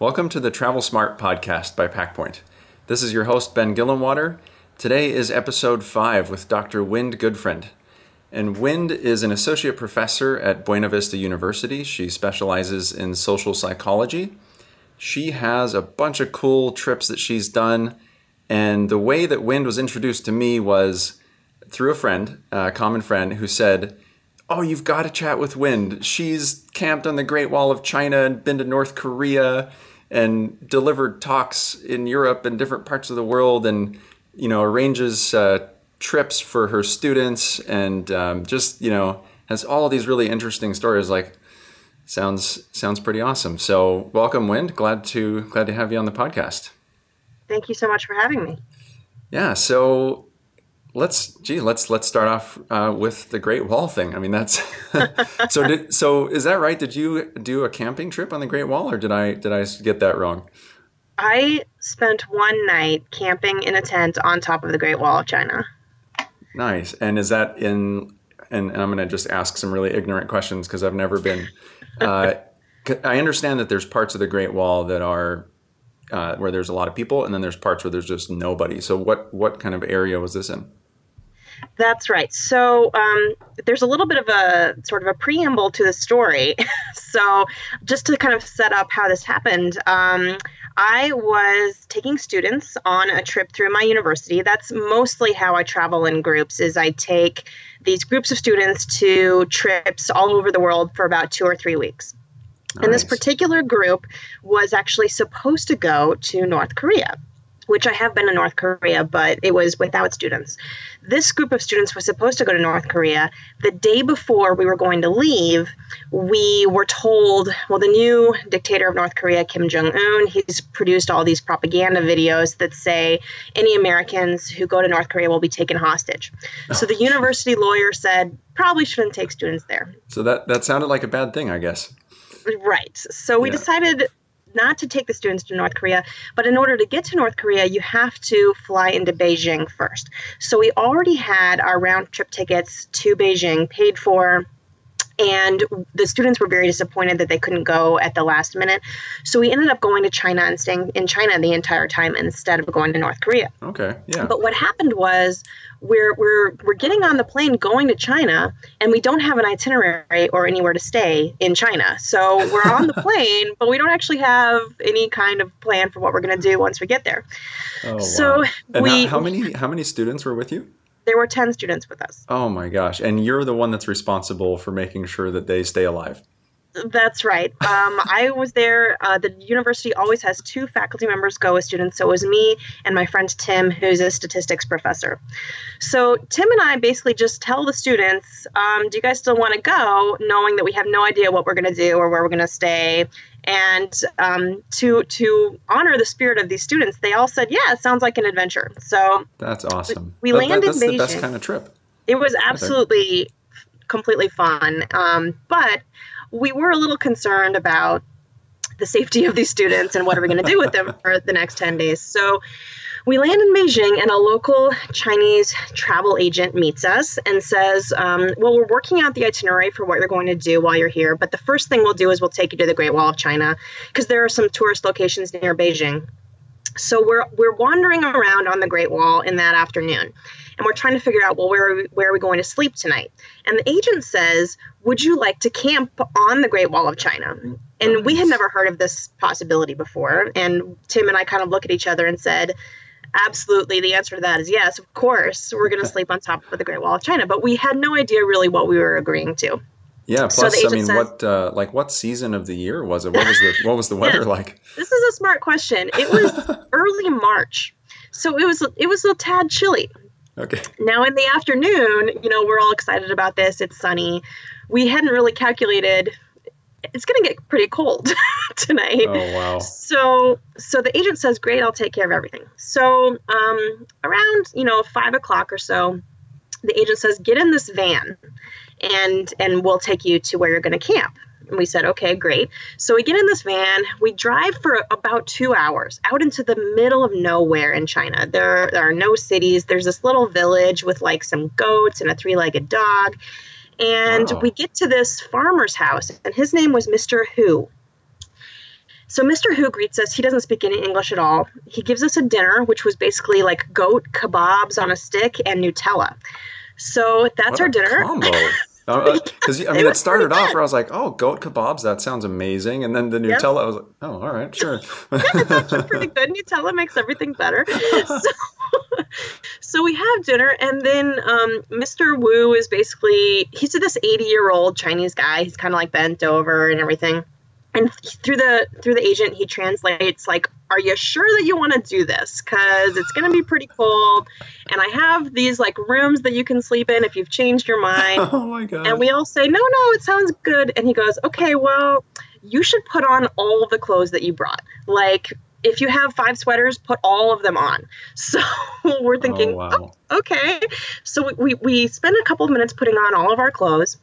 Welcome to the Travel Smart podcast by Packpoint. This is your host, Ben Gillenwater. Today is episode 5 with Dr. Wind Goodfriend. And Wind is an associate professor at Buena Vista University. She specializes in social psychology. She has a bunch of cool trips that she's done. And the way that Wind was introduced to me was through a friend, a common friend, who said, Oh, you've got to chat with Wind. She's camped on the Great Wall of China and been to North Korea and delivered talks in Europe and different parts of the world, and you know arranges uh, trips for her students, and um, just you know has all these really interesting stories. Like sounds sounds pretty awesome. So welcome, Wind. Glad to glad to have you on the podcast. Thank you so much for having me. Yeah. So let's gee let's let's start off uh, with the great wall thing. I mean that's so did so is that right? Did you do a camping trip on the great wall or did i did i get that wrong? I spent one night camping in a tent on top of the great wall of china. Nice. And is that in and, and i'm going to just ask some really ignorant questions because i've never been uh, i understand that there's parts of the great wall that are uh, where there's a lot of people and then there's parts where there's just nobody. So what what kind of area was this in that's right. So um, there's a little bit of a sort of a preamble to the story. so just to kind of set up how this happened, um, I was taking students on a trip through my university. That's mostly how I travel in groups. Is I take these groups of students to trips all over the world for about two or three weeks. And this particular group was actually supposed to go to North Korea which I have been in North Korea, but it was without students. This group of students was supposed to go to North Korea. The day before we were going to leave, we were told, well, the new dictator of North Korea, Kim Jong un, he's produced all these propaganda videos that say any Americans who go to North Korea will be taken hostage. So the university lawyer said, probably shouldn't take students there. So that, that sounded like a bad thing, I guess. Right. So we yeah. decided not to take the students to North Korea, but in order to get to North Korea, you have to fly into Beijing first. So we already had our round trip tickets to Beijing paid for and the students were very disappointed that they couldn't go at the last minute. So we ended up going to China and staying in China the entire time instead of going to North Korea. Okay, yeah. But what happened was we're we're we're getting on the plane going to China and we don't have an itinerary or anywhere to stay in China. So we're on the plane, but we don't actually have any kind of plan for what we're going to do once we get there. Oh, so wow. we how, how many how many students were with you? there were 10 students with us. Oh my gosh. And you're the one that's responsible for making sure that they stay alive. That's right. Um, I was there. Uh, the university always has two faculty members go with students. So it was me and my friend Tim, who's a statistics professor. So Tim and I basically just tell the students, um, "Do you guys still want to go?" Knowing that we have no idea what we're going to do or where we're going to stay, and um, to to honor the spirit of these students, they all said, "Yeah, it sounds like an adventure." So that's awesome. We, we that, landed that, that's in Beijing. the best kind of trip. It was absolutely completely fun, um, but we were a little concerned about the safety of these students and what are we going to do with them for the next 10 days. So we land in Beijing, and a local Chinese travel agent meets us and says, um, Well, we're working out the itinerary for what you're going to do while you're here, but the first thing we'll do is we'll take you to the Great Wall of China because there are some tourist locations near Beijing. So we're, we're wandering around on the Great Wall in that afternoon and we're trying to figure out well where are we, where are we going to sleep tonight? And the agent says would you like to camp on the great wall of china? And we had never heard of this possibility before and tim and i kind of look at each other and said absolutely the answer to that is yes of course we're going to sleep on top of the great wall of china. But we had no idea really what we were agreeing to yeah. Plus, so I mean, says, what uh, like what season of the year was it? What was the what was the weather like? This is a smart question. It was early March, so it was it was a tad chilly. Okay. Now in the afternoon, you know, we're all excited about this. It's sunny. We hadn't really calculated it's going to get pretty cold tonight. Oh wow! So so the agent says, "Great, I'll take care of everything." So um, around you know five o'clock or so, the agent says, "Get in this van, and and we'll take you to where you're going to camp." And we said, okay, great. So we get in this van, we drive for about two hours out into the middle of nowhere in China. There, there are no cities. There's this little village with like some goats and a three legged dog. And wow. we get to this farmer's house, and his name was Mr. Hu. So Mr. Hu greets us. He doesn't speak any English at all. He gives us a dinner, which was basically like goat kebabs on a stick and Nutella. So that's What our dinner. Because I mean, it started off where I was like, "Oh, goat kebabs, that sounds amazing," and then the Yep. Nutella, I was like, "Oh, all right, sure." it's actually pretty good. Nutella makes everything better. So, so we have dinner, and then um, Mr. Wu is basically he's this 80 year old Chinese guy. He's kind of like bent over and everything. And through the through the agent, he translates like, "Are you sure that you want to do this? Because it's going to be pretty cold, and I have these like rooms that you can sleep in if you've changed your mind." oh my god. And we all say, no, no, it sounds good. And he goes, okay, well, you should put on all of the clothes that you brought. Like, if you have five sweaters, put all of them on. So we're thinking, oh, wow. Oh, okay. So we, we, we spend a couple of minutes putting on all of our clothes.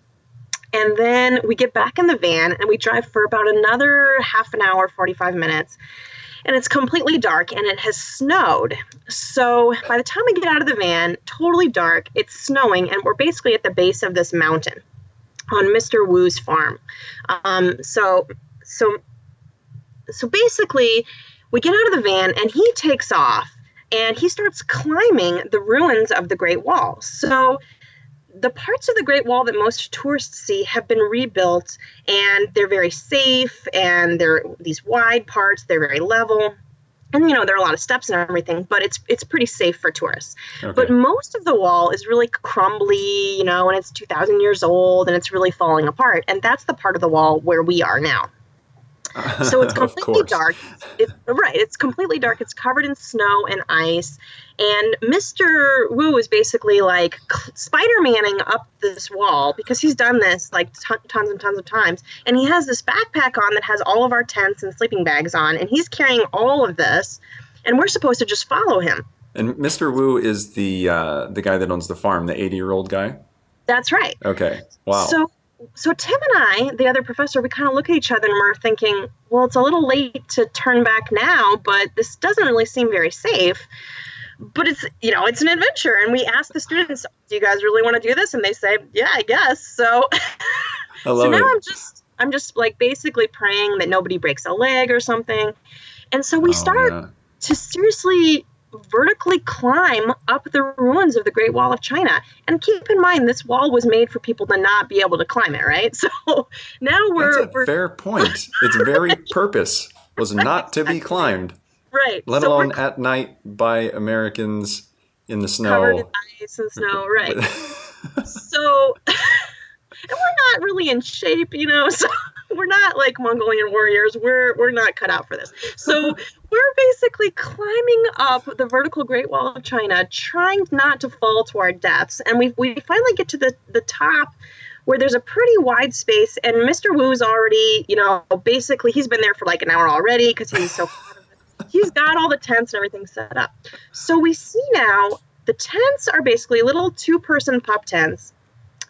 And then we get back in the van and we drive for about another half an hour, 45 minutes. And it's completely dark and it has snowed. So by the time we get out of the van, totally dark, it's snowing, and we're basically at the base of this mountain on Mr. Wu's farm. Um, so, so, so basically, we get out of the van and he takes off and he starts climbing the ruins of the Great Wall. So the parts of the Great Wall that most tourists see have been rebuilt and they're very safe and they're these wide parts, they're very level. And you know, there are a lot of steps and everything, but it's it's pretty safe for tourists. Okay. But most of the wall is really crumbly, you know, and it's 2000 years old and it's really falling apart. And that's the part of the wall where we are now. So it's completely dark. It, right, it's completely dark. It's covered in snow and ice. And Mr. Wu is basically like Spider Manning up this wall because he's done this like ton- tons and tons of times. And he has this backpack on that has all of our tents and sleeping bags on. And he's carrying all of this. And we're supposed to just follow him. And Mr. Wu is the uh, the guy that owns the farm, the 80 year old guy. That's right. Okay. Wow. So, so Tim and I, the other professor, we kind of look at each other and we're thinking, well, it's a little late to turn back now, but this doesn't really seem very safe. But it's you know it's an adventure, and we ask the students, "Do you guys really want to do this?" And they say, "Yeah, I guess." So, so now it. I'm just I'm just like basically praying that nobody breaks a leg or something. And so we Oh, start yeah. to seriously vertically climb up the ruins of the Great Wall of China. And keep in mind, this wall was made for people to not be able to climb it, right? So now we're, That's a we're fair point. Its very purpose was not to be climbed, right. let so alone at night by Americans in the snow. covered in ice and snow, right? so, and we're not really in shape, you know. So we're not like Mongolian warriors. We're we're not cut out for this. So we're basically climbing up the vertical Great Wall of China, trying not to fall to our deaths. And we we finally get to the the top. Where there's a pretty wide space, and Mr. Wu's already, you know, basically he's been there for like an hour already because he's so he's got all the tents and everything set up. So we see now the tents are basically little two person pup tents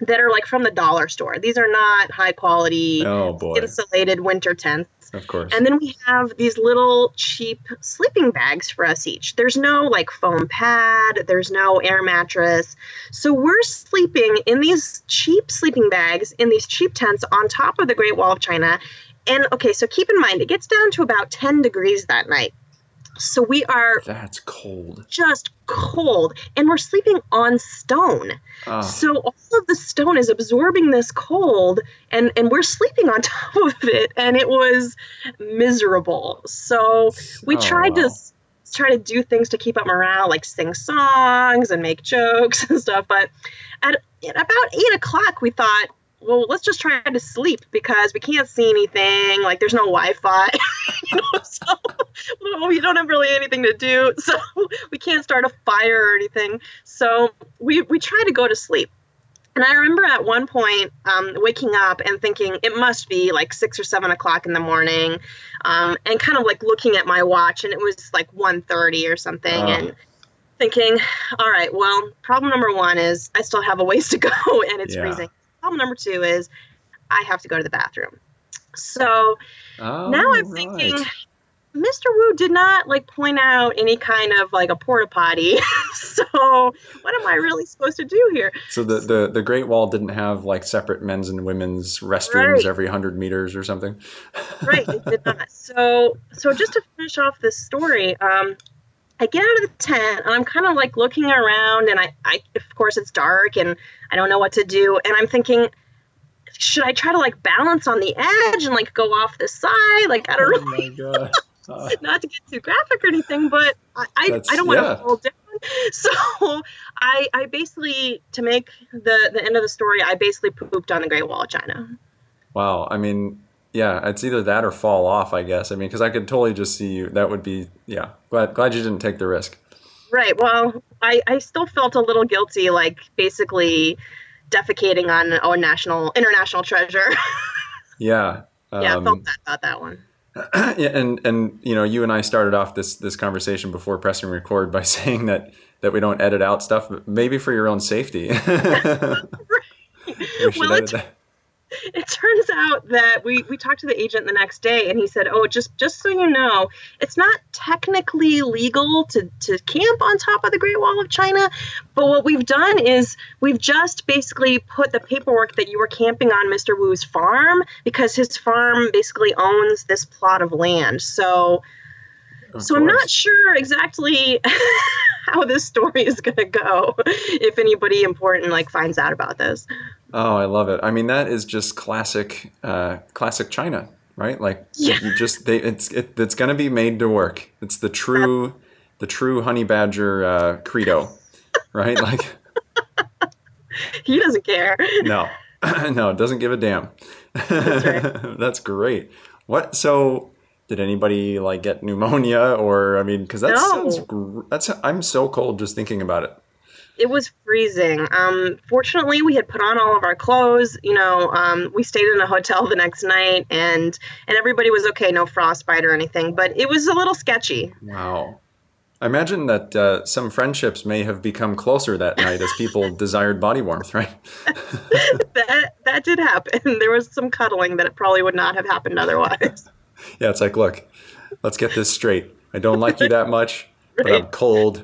that are like from the dollar store. These are not high quality oh insulated winter tents. Of course. And then we have these little cheap sleeping bags for us each. There's no like foam pad, there's no air mattress. So we're sleeping in these cheap sleeping bags in these cheap tents on top of the Great Wall of China. And okay, so keep in mind, it gets down to about 10 degrees that night. So we are That's cold. just cold and we're sleeping on stone. Oh, So all of the stone is absorbing this cold and and we're sleeping on top of it and it was miserable. So we oh, tried to wow. s- try to do things to keep up morale, like sing songs and make jokes and stuff. But at, at about eight o'clock, we thought, well, let's just try to sleep because we can't see anything. Like there's no Wi-Fi, you know, so well, we don't have really anything to do. So we can't start a fire or anything. So we we try to go to sleep. And I remember at one point um, waking up and thinking it must be like six or seven o'clock in the morning, um, and kind of like looking at my watch, and it was like 1.30 or something, Oh. and thinking, all right, well, problem number one is I still have a ways to go, and it's Yeah. freezing. Problem number two is I have to go to the bathroom. So Oh, now I'm right. thinking, Mr. Wu did not like point out any kind of like a porta potty. so what am I really supposed to do here? So the, the, the Great Wall didn't have like separate men's and women's restrooms right. every hundred meters or something. right, it did not. So so just to finish off this story, um, I get out of the tent and I'm kind of like looking around and I, I of course it's dark and I don't know what to do and I'm thinking should I try to like balance on the edge and like go off the side? Like I don't oh really uh, not to get too graphic or anything, but I I, I don't want yeah. to fall down. So I I basically to make the the end of the story, I basically pooped on the Great Wall of China. Wow, I mean, yeah, it's either that or fall off, I guess. I mean, because I could totally just see you. That would be, yeah. Glad, glad you didn't take the risk. Right. Well, I, I still felt a little guilty, like basically defecating on a national, international treasure. yeah. Um, yeah, I felt that about that one. yeah, and and you know, you and I started off this this conversation before pressing record by saying that that we don't edit out stuff, but maybe for your own safety. right. We well, edit that it turns out that we, we talked to the agent the next day and he said oh just just so you know it's not technically legal to, to camp on top of the great wall of china but what we've done is we've just basically put the paperwork that you were camping on mr wu's farm because his farm basically owns this plot of land so of so course. i'm not sure exactly how this story is going to go if anybody important like finds out about this Oh, I love it. I mean, that is just classic, uh, classic China, right? Like yeah. you just they it's it, it's going to be made to work. It's the true, the true honey badger uh, credo, right? Like he doesn't care. No, no, doesn't give a damn. That's, right. That's great. What so? Did anybody like get pneumonia or I mean, because that no. sounds that's I'm so cold just thinking about it it was freezing. Um, fortunately, we had put on all of our clothes. You know, um, we stayed in a hotel the next night, and and everybody was okay, no frostbite or anything. But it was a little sketchy. Wow. I imagine that uh, some friendships may have become closer that night as people desired body warmth, right? that that did happen. There was some cuddling that it probably would not have happened otherwise. yeah, it's like, look, let's get this straight. I don't like you that much, right. but I'm cold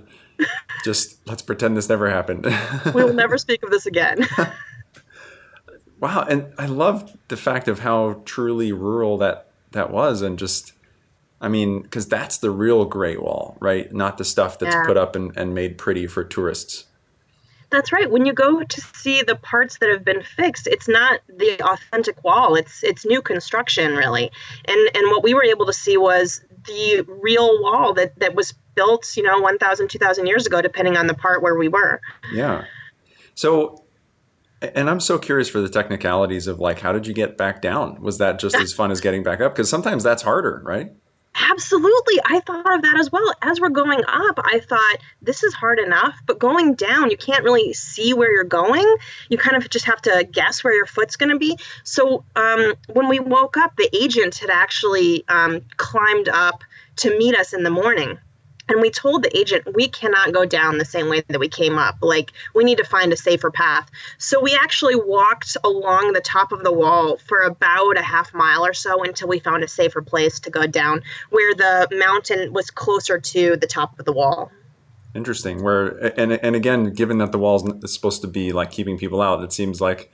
just let's pretend this never happened. we will never speak of this again. wow, and I love the fact of how truly rural that that was, and just, I mean, because that's the real Great Wall, right? Not the stuff that's yeah. put up and, and made pretty for tourists. That's right. When you go to see the parts that have been fixed, it's not the authentic wall. It's it's new construction, really. And and what we were able to see was the real wall that that was built, you know, 1,000, 2,000 years ago, depending on the part where we were. Yeah. So, and I'm so curious for the technicalities of like, how did you get back down? Was that just as fun as getting back up? Because sometimes that's harder, right? Absolutely. I thought of that as well. As we're going up, I thought this is hard enough, but going down, you can't really see where you're going. You kind of just have to guess where your foot's going to be. So um, when we woke up, the agent had actually um, climbed up to meet us in the morning and we told the agent we cannot go down the same way that we came up. Like we need to find a safer path. So we actually walked along the top of the wall for about a half mile or so until we found a safer place to go down where the mountain was closer to the top of the wall. Interesting. Where and and again given that the wall is supposed to be like keeping people out it seems like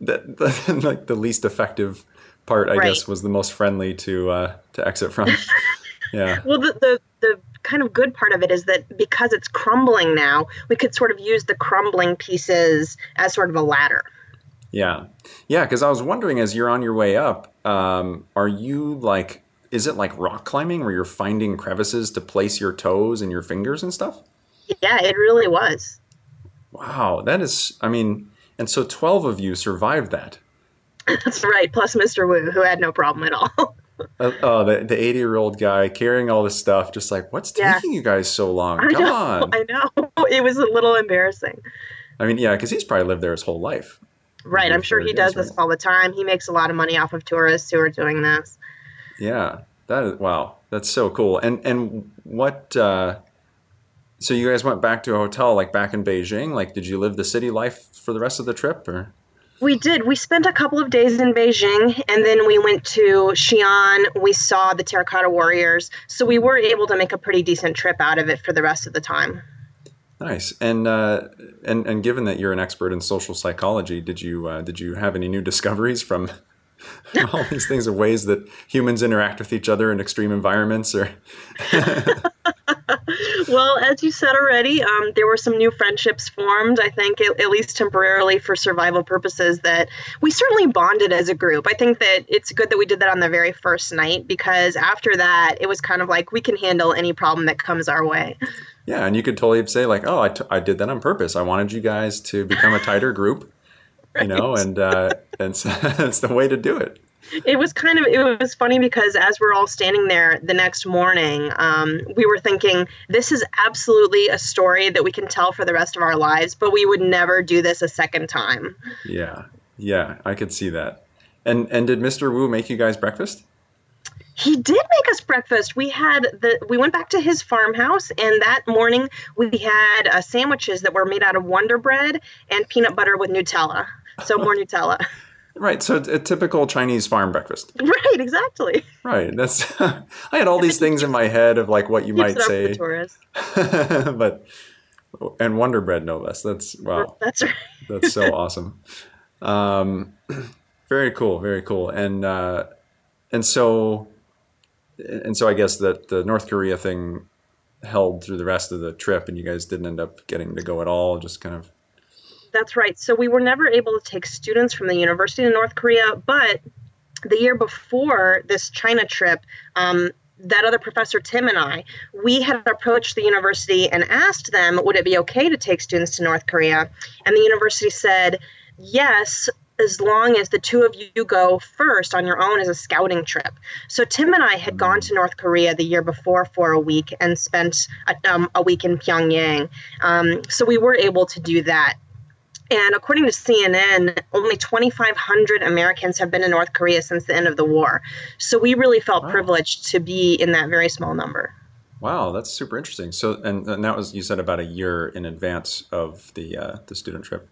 that like the least effective part i right. guess was the most friendly to uh to exit from. Yeah. Well the, the the kind of good part of it is that because it's crumbling now, we could sort of use the crumbling pieces as sort of a ladder. Yeah. Yeah, because I was wondering as you're on your way up, um, are you like, is it like rock climbing where you're finding crevices to place your toes and your fingers and stuff? Yeah, it really was. Wow. That is, I mean, and so 12 of you survived that. That's right. Plus Mr. Wu, who had no problem at all. Uh, oh, the the eighty year old guy carrying all this stuff, just like, what's yeah. taking you guys so long? I Come know, on. I know. It was a little embarrassing. I mean, yeah, because he's probably lived there his whole life. Right. I'm sure he does this all the time. He makes a lot of money off of tourists who are doing this. Yeah. That is wow. That's so cool. And and what uh so you guys went back to a hotel like back in Beijing? Like did you live the city life for the rest of the trip or We did. We spent a couple of days in Beijing and then we went to Xi'an. We saw the Terracotta Warriors. So we were able to make a pretty decent trip out of it for the rest of the time. Nice. And uh, and and given that you're an expert in social psychology, did you uh, did you have any new discoveries from all these things or ways that humans interact with each other in extreme environments or well as you said already um, there were some new friendships formed i think at, at, least temporarily for survival purposes that we certainly bonded as a group. I think that it's good that we did that on the very first night because after that it was kind of like we can handle any problem that comes our way. Yeah and you could totally say like oh I, t- I did that on purpose. I wanted you guys to become a tighter group you know, and uh, and so it's the way to do it. It was kind of it was funny because as we're all standing there the next morning, um, we were thinking this is absolutely a story that we can tell for the rest of our lives, but we would never do this a second time. Yeah, yeah, I could see that. And and did Mr. Wu make you guys breakfast? He did make us breakfast. We had the we went back to his farmhouse, and that morning we had uh, sandwiches that were made out of Wonder Bread and peanut butter with Nutella so more Nutella. Right, so a typical Chinese farm breakfast. Right, exactly. Right. That's. I had all these things in my head of like what you might say. but and Wonder Bread, no less. That's wow. That's right. that's so awesome. Um, very cool. Very cool. And uh, and so and so I guess that the North Korea thing held through the rest of the trip, and you guys didn't end up getting to go at all. Just kind of that's right. So we were never able to take students from the University of North Korea, but the year before this China trip, um, that other professor Tim and I, we had approached the university and asked them, would it be okay to take students to North Korea? And the university said, yes, as long as the two of you go first on your own as a scouting trip. So Tim and I had gone to North Korea the year before for a week and spent a, um, a week in Pyongyang. Um, so we were able to do that. And according to CNN, only 2,500 Americans have been in North Korea since the end of the war. So we really felt wow. privileged to be in that very small number. Wow, that's super interesting. So, and, and that was you said about a year in advance of the uh, the student trip.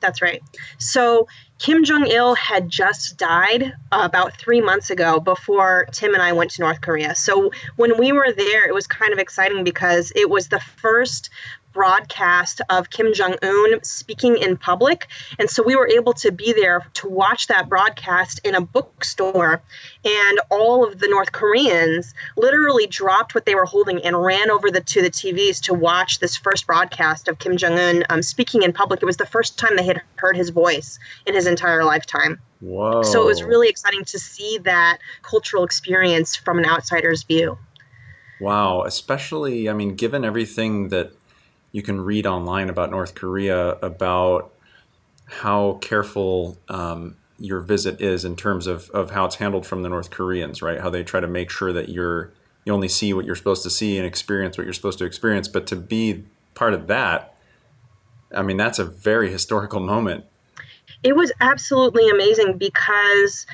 That's right. So Kim Jong Il had just died uh, about three months ago before Tim and I went to North Korea. So when we were there, it was kind of exciting because it was the first broadcast of Kim Jong un speaking in public. And so we were able to be there to watch that broadcast in a bookstore. And all of the North Koreans literally dropped what they were holding and ran over the, to the TVs to watch this first broadcast of Kim Jong un um, speaking in public. It was the first time they had heard his voice in his entire lifetime. Whoa. So it was really exciting to see that cultural experience from an outsider's view. Wow, especially, I mean, given everything that you can read online about North Korea about how careful um, your visit is in terms of, of how it's handled from the North Koreans, right? How they try to make sure that you're you only see what you're supposed to see and experience what you're supposed to experience. But to be part of that, I mean, that's a very historical moment. It was absolutely amazing because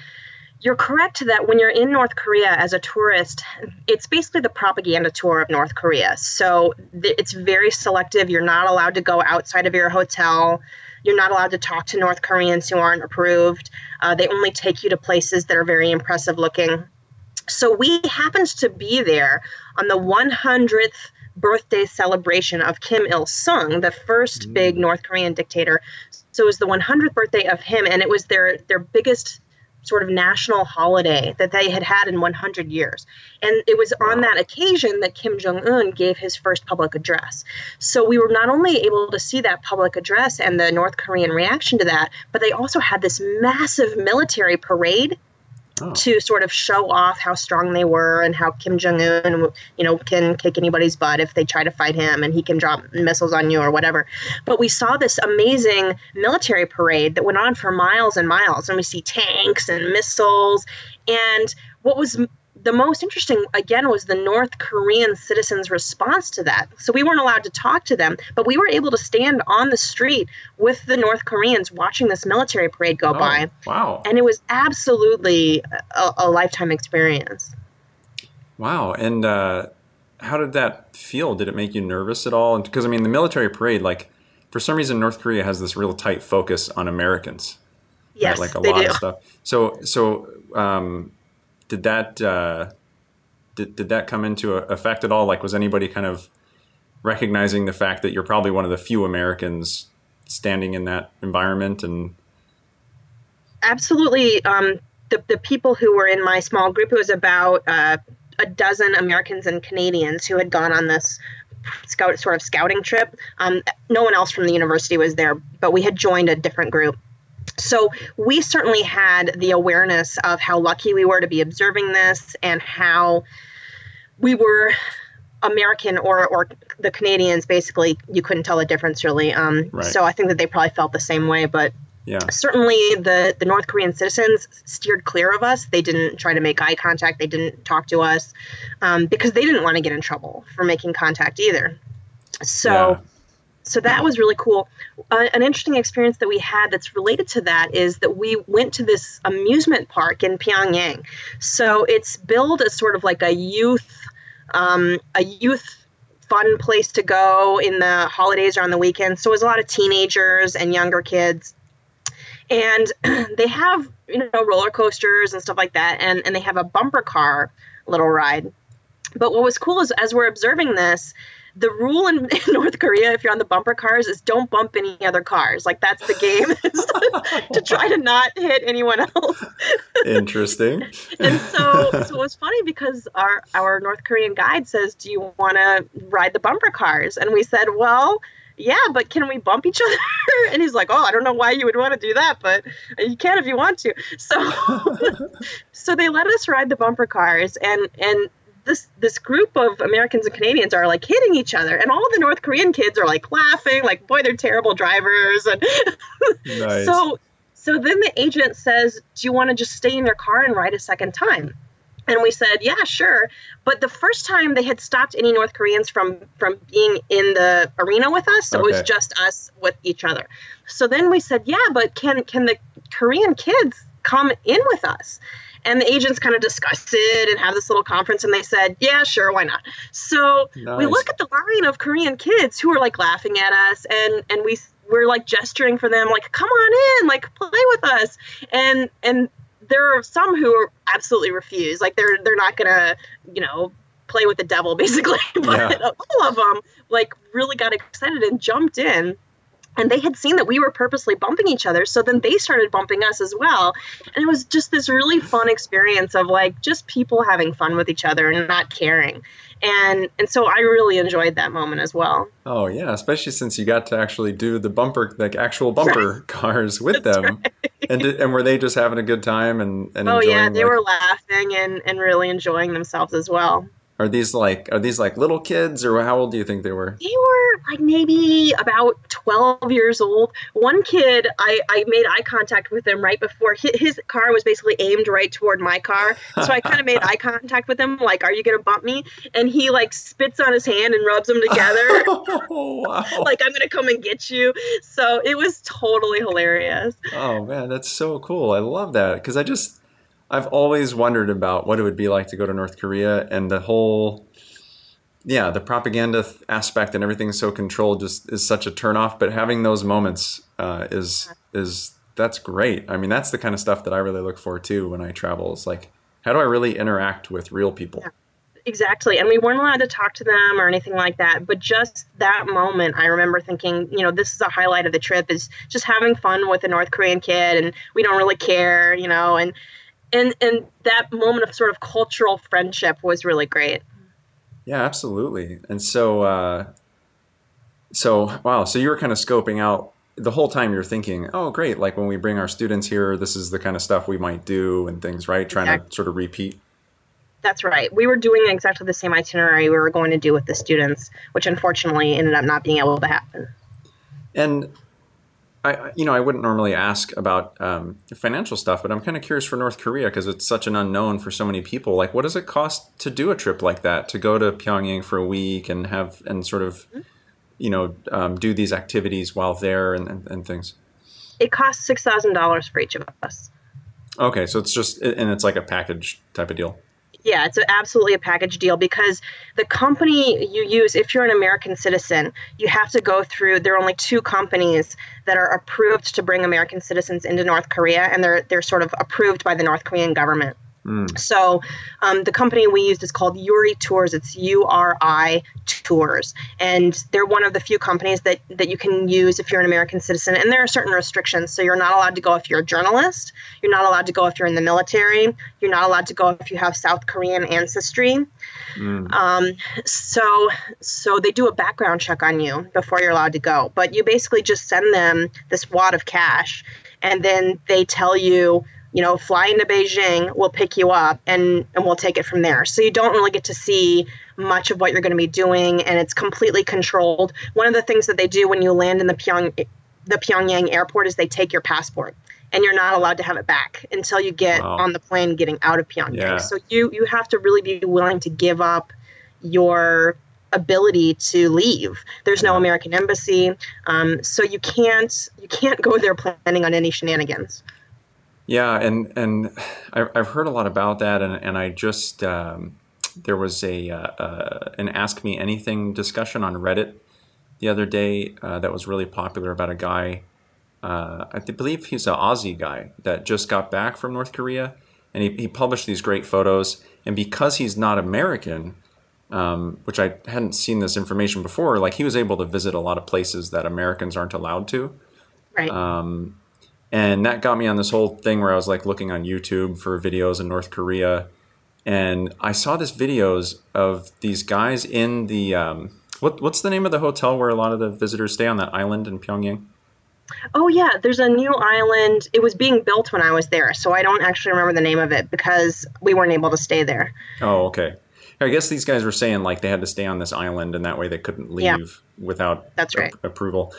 you're correct that when you're in North Korea as a tourist, it's basically the propaganda tour of North Korea. So it's very selective. You're not allowed to go outside of your hotel. You're not allowed to talk to North Koreans who aren't approved. Uh, they only take you to places that are very impressive looking. So we happened to be there on the 100th birthday celebration of Kim Il sung, the first big mm. North Korean dictator. So it was the 100th birthday of him, and it was their their biggest sort of national holiday that they had had in 100 years. And it was on that occasion that Kim Jong un gave his first public address. So we were not only able to see that public address and the North Korean reaction to that, but they also had this massive military parade oh. to sort of show off how strong they were and how Kim Jong Un, you know, can kick anybody's butt if they try to fight him, and he can drop missiles on you or whatever. But we saw this amazing military parade that went on for miles and miles, and we see tanks and missiles. And what was the most interesting, again, was the North Korean citizens' response to that. So we weren't allowed to talk to them, but we were able to stand on the street with the North Koreans watching this military parade go oh, by. Wow. And it was absolutely a, a lifetime experience. Wow. And uh, how did that feel? Did it make you nervous at all? Because, I mean, the military parade, like, for some reason, North Korea has this real tight focus on Americans Yes, right? like a they lot do. of stuff. So so um, did that uh, did did that come into effect at all? Like, was anybody kind of recognizing the fact that you're probably one of the few Americans standing in that environment and Absolutely. Um, the, the people who were in my small group, it was about uh, a dozen Americans and Canadians who had gone on this scout sort of scouting trip. Um, no one else from the university was there, but we had joined a different group. So we certainly had the awareness of how lucky we were to be observing this and how we were American or or the Canadians. Basically, you couldn't tell the difference really. Um, Right. So I think that they probably felt the same way, but yeah certainly the, the North Korean citizens steered clear of us. They didn't try to make eye contact. They didn't talk to us um, because they didn't want to get in trouble for making contact either. So, Yeah. So that was really cool. Uh, an interesting experience that we had that's related to that is that we went to this amusement park in Pyongyang. So it's billed as sort of like a youth, um, a youth fun place to go in the holidays or on the weekends. So it was a lot of teenagers and younger kids and they have you know roller coasters and stuff like that and and they have a bumper car little ride but what was cool is as we're observing this the rule in, in north korea if you're on the bumper cars is don't bump any other cars like that's the game is to try to not hit anyone else interesting and so so it was funny because our our north korean guide says do you want to ride the bumper cars and we said well yeah, but can we bump each other? And he's like, oh, I don't know why you would want to do that, but you can if you want to. So, so they let us ride the bumper cars, and and this this group of Americans and Canadians are like hitting each other, and all the North Korean kids are like laughing, like, boy, they're terrible drivers, and nice so so then the agent says, do you want to just stay in your car and ride a second time? And we said, yeah, sure. But the first time they had stopped any North Koreans from from being in the arena with us, so it was just us with each other. So then we said, yeah, but can can the Korean kids come in with us? And the agents kind of discussed it and have this little conference, and they said, yeah, sure, why not? So we look at the line of Korean kids who are like laughing at us, and and we we're like gesturing for them, like come on in, like play with us, and and there are some who absolutely refuse, like they're they're not gonna, you know, play with the devil basically, but Yeah. all of them like really got excited and jumped in. And they had seen that we were purposely bumping each other, so then they started bumping us as well. And it was just this really fun experience of like just people having fun with each other and not caring. And and so I really enjoyed that moment as well. Oh yeah, especially since you got to actually do the bumper, like actual bumper cars with them, and and were they just having a good time and and Oh yeah, they like- were laughing and and really enjoying themselves as well. Are these like are these like little kids or how old do you think they were? They were like maybe about 12 years old. One kid, I, I made eye contact with him right before his, his car was basically aimed right toward my car. So I kind of made eye contact with him, like, "Are you gonna bump me?" And he like spits on his hand and rubs them together, oh wow! like, "I'm gonna come and get you." So it was totally hilarious. Oh man, that's so cool. I love that because I just I've always wondered about what it would be like to go to North Korea and the whole yeah, the propaganda th- aspect and everything's so controlled just is such a turnoff. But having those moments uh, is is that's great. I mean, that's the kind of stuff that I really look for too when I travel. Is like, how do I really interact with real people? Exactly. And we weren't allowed to talk to them or anything like that. But just that moment, I remember thinking, you know, this is a highlight of the trip is just having fun with a North Korean kid and we don't really care, you know, and and and that moment of sort of cultural friendship was really great. Yeah, absolutely. And so, uh, so wow. So you were kind of scoping out the whole time. You're thinking, oh, great! Like when we bring our students here, this is the kind of stuff we might do and things, right? Trying to sort of repeat. That's right. We were doing exactly the same itinerary we were going to do with the students, which unfortunately ended up not being able to happen. And I, you know, I wouldn't normally ask about um, financial stuff, but I'm kind of curious for North Korea because it's such an unknown for so many people. Like, what does it cost to do a trip like that? To go to Pyongyang for a week and have and sort of, you know, um, do these activities while there and, and, and things. It costs six thousand dollars for each of us. Okay, so it's just and it's like a package type of deal. Yeah, it's absolutely a package deal because the company you use, if you're an American citizen, you have to go through. There are only two companies that are approved to bring American citizens into North Korea, and they're they're sort of approved by the North Korean government. Mm. So um, the company we used is called Uri Tours. It's U R I Tours, and they're one of the few companies that that you can use if you're an American citizen. And there are certain restrictions. So you're not allowed to go if you're a journalist. You're not allowed to go if you're in the military. You're not allowed to go if you have South Korean ancestry. Mm. Um, so so they do a background check on you before you're allowed to go. But you basically just send them this wad of cash, and then they tell you you know, fly into Beijing, we'll pick you up and, and we'll take it from there. So you don't really get to see much of what you're going to be doing and it's completely controlled. One of the things that they do when you land in the Pyong the Pyongyang airport is they take your passport and you're not allowed to have it back until you get wow. on the plane getting out of Pyongyang. Yeah. So you you have to really be willing to give up your ability to leave. There's no American embassy, um, so you can't you can't go there planning on any shenanigans. Yeah, and and I've heard a lot about that, and and I just um, there was a uh, uh, an Ask Me Anything discussion on Reddit the other day uh, that was really popular about a guy. Uh, I believe he's an Aussie guy that just got back from North Korea, and he, he published these great photos. And because he's not American, um, which I hadn't seen this information before, like he was able to visit a lot of places that Americans aren't allowed to. Right. Um, and that got me on this whole thing where I was like looking on YouTube for videos in North Korea. And I saw this videos of these guys in the um, what what's the name of the hotel where a lot of the visitors stay on that island in Pyongyang? Oh yeah, there's a new island. It was being built when I was there, so I don't actually remember the name of it because we weren't able to stay there. Oh, okay. I guess these guys were saying like they had to stay on this island and that way they couldn't leave yeah. without That's right. a- approval.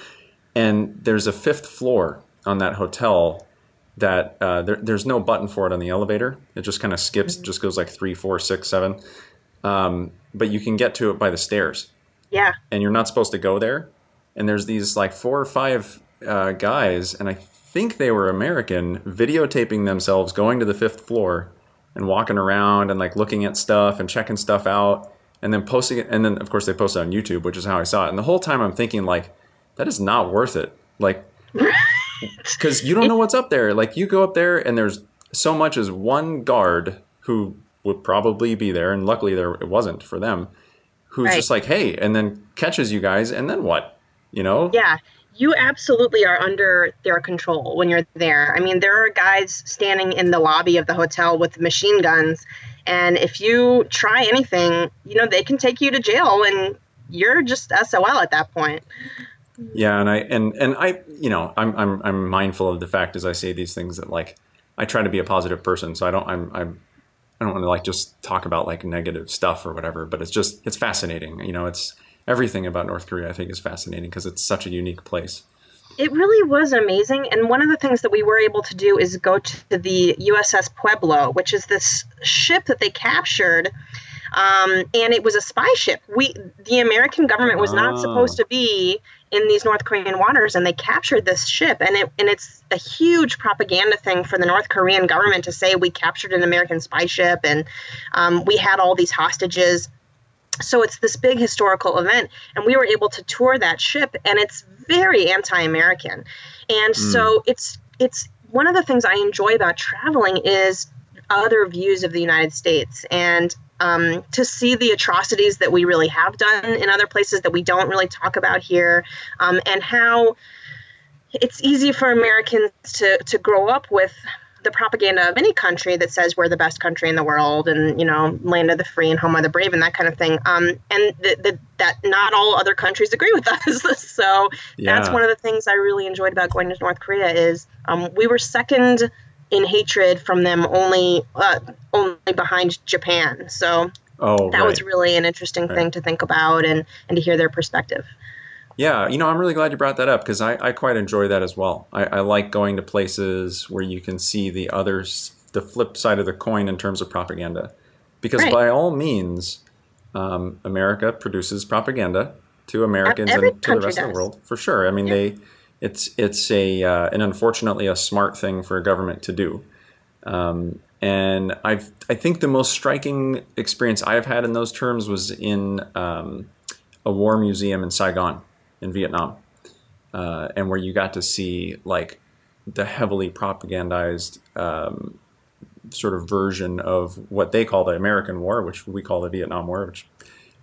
And there's a fifth floor on that hotel that uh, there, there's no button for it on the elevator. It just kind of skips, mm-hmm. just goes like three, four, six, seven. Um, but you can get to it by the stairs. Yeah. And you're not supposed to go there. And there's these like four or five uh, guys, and I think they were American, videotaping themselves going to the fifth floor and walking around and like looking at stuff and checking stuff out and then posting it. And then, of course, they posted it on YouTube, which is how I saw it. And the whole time I'm thinking, like, that is not worth it. Like, because you don't know what's up there. Like you go up there and there's so much as one guard who would probably be there, and luckily there it wasn't for them. Who's right. just like, hey, and then catches you guys, and then what? You know? Yeah, you absolutely are under their control when you're there. I mean, there are guys standing in the lobby of the hotel with machine guns, and if you try anything, you know they can take you to jail, and you're just SOL at that point. Yeah, and I and and I, you know, I'm I'm I'm mindful of the fact as I say these things that like I try to be a positive person, so I don't I'm I'm I don't want to like just talk about like negative stuff or whatever, but it's just it's fascinating. You know, it's everything about North Korea I think is fascinating because it's such a unique place. It really was amazing. And one of the things that we were able to do is go to the USS Pueblo, which is this ship that they captured. Um, and it was a spy ship. We, the American government, was not supposed to be in these North Korean waters and they captured this ship and it and it's a huge propaganda thing for the North Korean government to say we captured an American spy ship and um, we had all these hostages. So it's this big historical event and we were able to tour that ship and it's very anti-American. And mm. so it's it's one of the things I enjoy about traveling is other views of the United States. And um, to see the atrocities that we really have done in other places that we don't really talk about here, um, and how it's easy for Americans to, to grow up with the propaganda of any country that says we're the best country in the world and you know land of the free and home of the brave and that kind of thing. Um, and the, the, that not all other countries agree with us. So yeah. that's one of the things i really enjoyed about going to north korea is um, we were second in hatred from them only uh, only behind Japan. So oh, that right. was really an interesting right. thing to think about and and to hear their perspective. Yeah, you know, I'm really glad you brought that up because I, I quite enjoy that as well. I, I like going to places where you can see the others, the flip side of the coin in terms of propaganda. Because right. by all means, um, America produces propaganda to Americans Every and to the rest does. of the world for sure. I mean, yeah. they it's it's a uh, and unfortunately a smart thing for a government to do. Um, and I've I think the most striking experience I've had in those terms was in um, a war museum in Saigon, in Vietnam, uh, and where you got to see like the heavily propagandized um, sort of version of what they call the American War, which we call the Vietnam War, which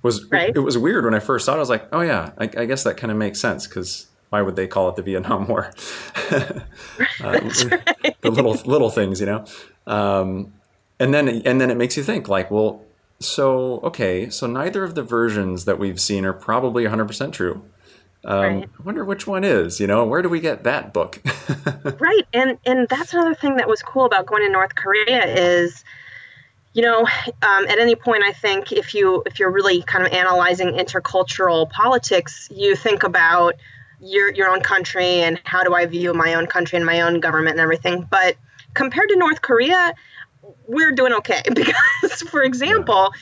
was right. it, it was weird when I first saw it. I was like, oh yeah, I, I guess that kind of makes sense because why would they call it the Vietnam War? right. The little little things, you know. Um, and then and then it makes you think like, well, so okay, so neither of the versions that we've seen are probably 100% true. Um, right. I wonder which one is. You know, where do we get that book? right, and and that's another thing that was cool about going to North Korea is, you know, um, at any point, I think if you if you're really kind of analyzing intercultural politics, you think about your your own country and how do I view my own country and my own government and everything. But compared to North Korea, we're doing okay because, for example,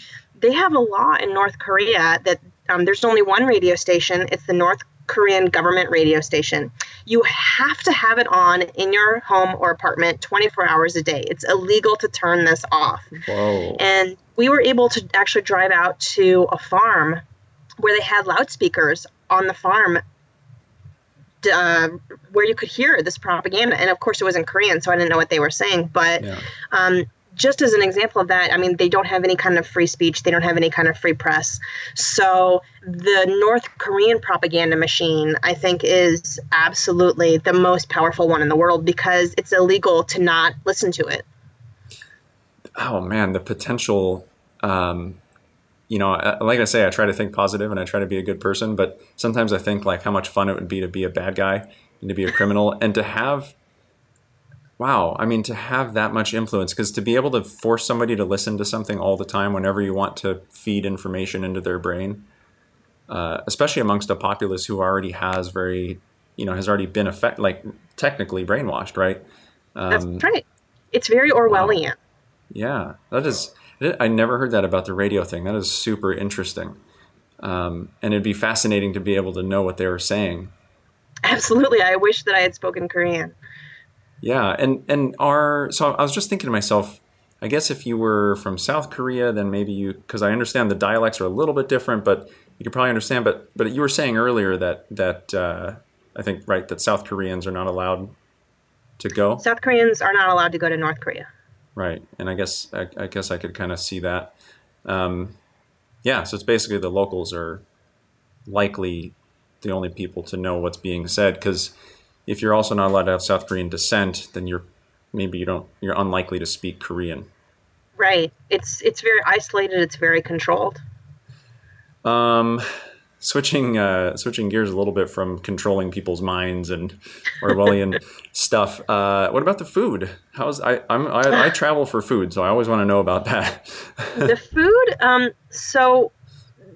they have a law in North Korea that um, there's only one radio station. It's the North Korean government radio station. You have to have it on in your home or apartment 24 hours a day. It's illegal to turn this off. Whoa. And we were able to actually drive out to a farm where they had loudspeakers on the farm uh, where you could hear this propaganda. And of course, it was in Korean, so I didn't know what they were saying. But yeah. um, just as an example of that, I mean, they don't have any kind of free speech, they don't have any kind of free press. So the North Korean propaganda machine, I think, is absolutely the most powerful one in the world because it's illegal to not listen to it. Oh man, the potential um, you know, like I say, I try to think positive and I try to be a good person, but sometimes I think like how much fun it would be to be a bad guy and to be a criminal and to have, wow, I mean, to have that much influence because to be able to force somebody to listen to something all the time whenever you want to feed information into their brain, uh, especially amongst a populace who already has very, you know, has already been effect like technically brainwashed, right? Um, That's right. It's very Orwellian. Wow. Yeah, that is I never heard that about the radio thing. That is super interesting. Um, and it'd be fascinating to be able to know what they were saying. Absolutely. I wish that I had spoken Korean. Yeah. And, and our, so I was just thinking to myself, I guess if you were from South Korea, then maybe you, because I understand the dialects are a little bit different, but you could probably understand. But, but you were saying earlier that, that, uh, I think, right, that South Koreans are not allowed to go. South Koreans are not allowed to go to North Korea. Right, and I guess I, I guess I could kind of see that. Um, yeah, so it's basically the locals are likely the only people to know what's being said because if you're also not allowed to have South Korean descent, then you're maybe you don't you're unlikely to speak Korean. Right. It's it's very isolated. It's very controlled. Um, switching uh, switching gears a little bit from controlling people's minds and Orwellian stuff. Uh, what about the food? How's I I'm, I, I travel for food, so I always want to know about that. the food. Um. So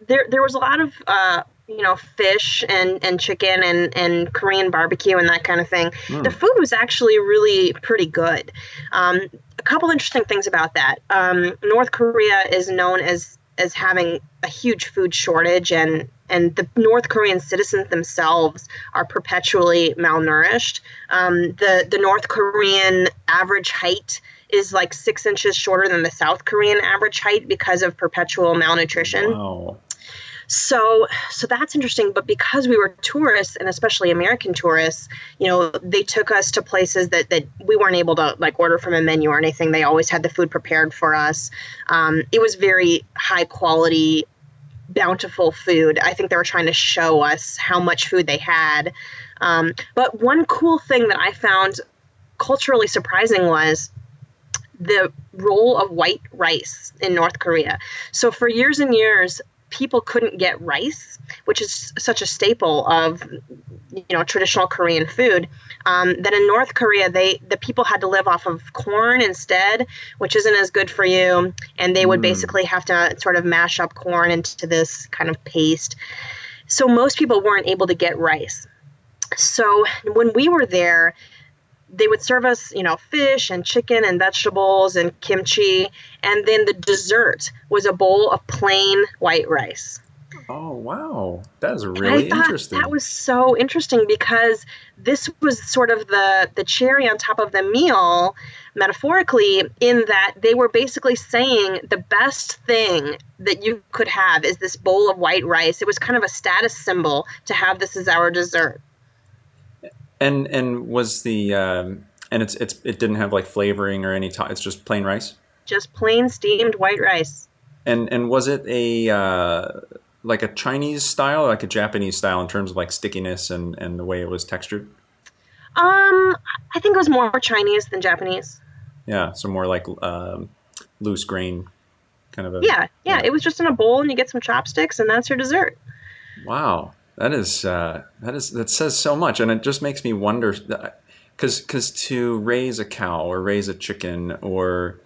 there there was a lot of uh, you know fish and and chicken and and Korean barbecue and that kind of thing. Mm. The food was actually really pretty good. Um, a couple interesting things about that. Um, North Korea is known as as having a huge food shortage and and the North Korean citizens themselves are perpetually malnourished. Um, the the North Korean average height is like six inches shorter than the South Korean average height because of perpetual malnutrition. Wow. So, so that's interesting. But because we were tourists, and especially American tourists, you know, they took us to places that that we weren't able to like order from a menu or anything. They always had the food prepared for us. Um, it was very high quality bountiful food. I think they were trying to show us how much food they had. Um, but one cool thing that I found culturally surprising was the role of white rice in North Korea. So for years and years, people couldn't get rice, which is such a staple of you know traditional Korean food. Um, that in North Korea, they the people had to live off of corn instead, which isn't as good for you, and they would mm. basically have to sort of mash up corn into this kind of paste. So most people weren't able to get rice. So when we were there, they would serve us, you know, fish and chicken and vegetables and kimchi. And then the dessert was a bowl of plain white rice. Oh wow, that is really interesting. That was so interesting because this was sort of the the cherry on top of the meal, metaphorically, in that they were basically saying the best thing that you could have is this bowl of white rice. It was kind of a status symbol to have this as our dessert. And and was the um, and it's it's it didn't have like flavoring or any. T- it's just plain rice. Just plain steamed white rice. And and was it a uh, like a Chinese style, or like a Japanese style in terms of like stickiness and and the way it was textured? Um, I think it was more Chinese than Japanese. Yeah, so more like um, loose grain, kind of a. Yeah, yeah, yeah, It was just in a bowl, and you get some chopsticks, and that's your dessert. Wow, that is uh, that is that says so much, and it just makes me wonder, because because to raise a cow or raise a chicken or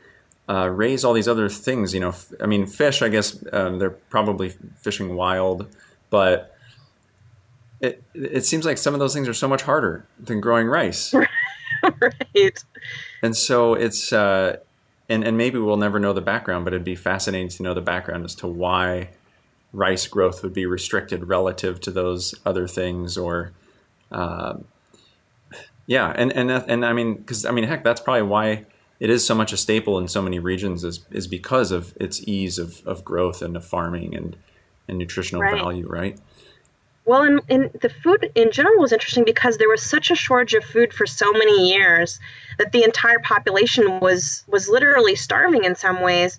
uh, raise all these other things. You know, f- I mean, fish. I guess um, they're probably fishing wild, but it it seems like some of those things are so much harder than growing rice. right. And so it's uh, and and maybe we'll never know the background, but it'd be fascinating to know the background as to why rice growth would be restricted relative to those other things, or um, yeah, and and and I mean, because I mean, heck, that's probably why it is so much a staple in so many regions is is because of its ease of, of growth and of farming and and nutritional right. value, right? Well, and, and the food in general was interesting because there was such a shortage of food for so many years that the entire population was was literally starving in some ways.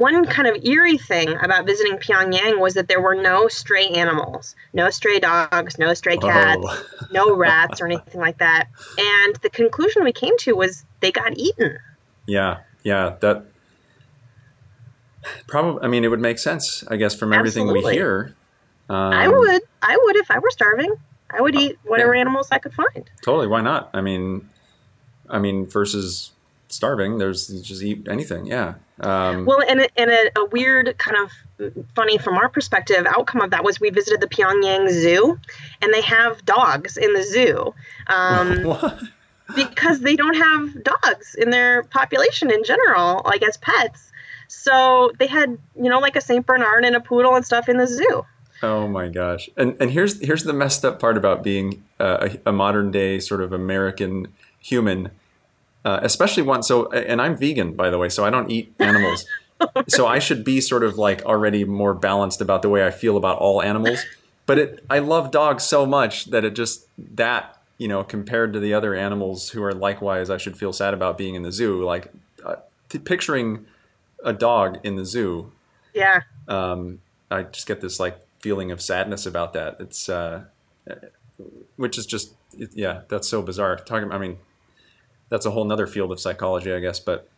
One kind of eerie thing about visiting Pyongyang was that there were no stray animals, no stray dogs, no stray cats, oh. no rats or anything like that. And the conclusion we came to was they got eaten. Yeah, yeah, that probably. I mean, it would make sense, I guess, from everything Absolutely. we hear. Um, I would, I would if I were starving. I would eat whatever yeah. animals I could find. Totally, why not? I mean, I mean, versus starving, there's just eat anything. Yeah. Um, well, and and a, a weird kind of funny from our perspective outcome of that was we visited the Pyongyang Zoo, and they have dogs in the zoo. Um, because they don't have dogs in their population in general, like as pets. So they had, you know, like a Saint Bernard and a poodle and stuff in the zoo. Oh my gosh! And and here's here's the messed up part about being a, a modern day sort of American human, uh, especially one. So and I'm vegan by the way, so I don't eat animals. so I should be sort of like already more balanced about the way I feel about all animals. But it, I love dogs so much that it just that you know, compared to the other animals who are likewise, I should feel sad about being in the zoo. Like uh, t- picturing a dog in the zoo. Yeah. Um, I just get this like feeling of sadness about that. It's, uh, which is just, yeah, that's so bizarre. Talking, I mean, that's a whole nother field of psychology, I guess, but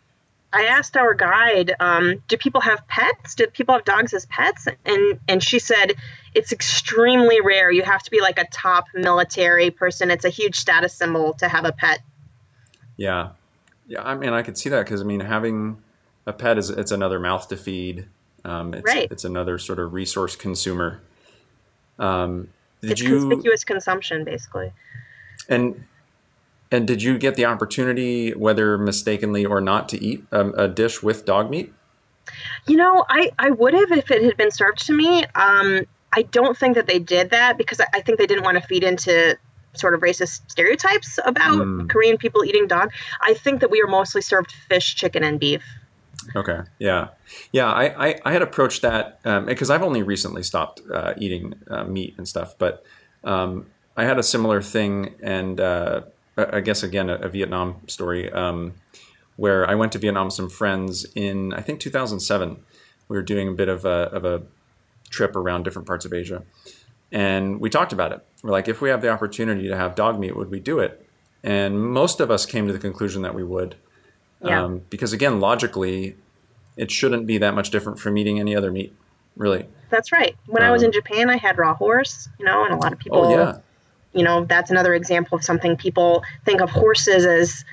I asked our guide, um, "Do people have pets? Do people have dogs as pets?" And and she said, "It's extremely rare. You have to be like a top military person. It's a huge status symbol to have a pet." Yeah, yeah. I mean, I could see that because I mean, having a pet is it's another mouth to feed. Um, it's, right. It's another sort of resource consumer. Um, did it's you, conspicuous consumption, basically. And and did you get the opportunity, whether mistakenly or not, to eat um, a dish with dog meat? You know, I, I would have if it had been served to me. Um, I don't think that they did that because I, I think they didn't want to feed into sort of racist stereotypes about mm. Korean people eating dog. I think that we were mostly served fish, chicken, and beef. Okay. Yeah. Yeah. I, I, I had approached that because um, I've only recently stopped uh, eating uh, meat and stuff, but um, I had a similar thing and uh, I guess again a, a Vietnam story um, where I went to Vietnam with some friends in I think 2007. We were doing a bit of a, of a trip around different parts of Asia, and we talked about it. We're like, if we have the opportunity to have dog meat, would we do it? And most of us came to the conclusion that we would, yeah. um, because again, logically, it shouldn't be that much different from eating any other meat, really. That's right. When um, I was in um, Japan, I had raw horse, you know, and a lot of people. Oh yeah you know, that's another example of something people think of horses as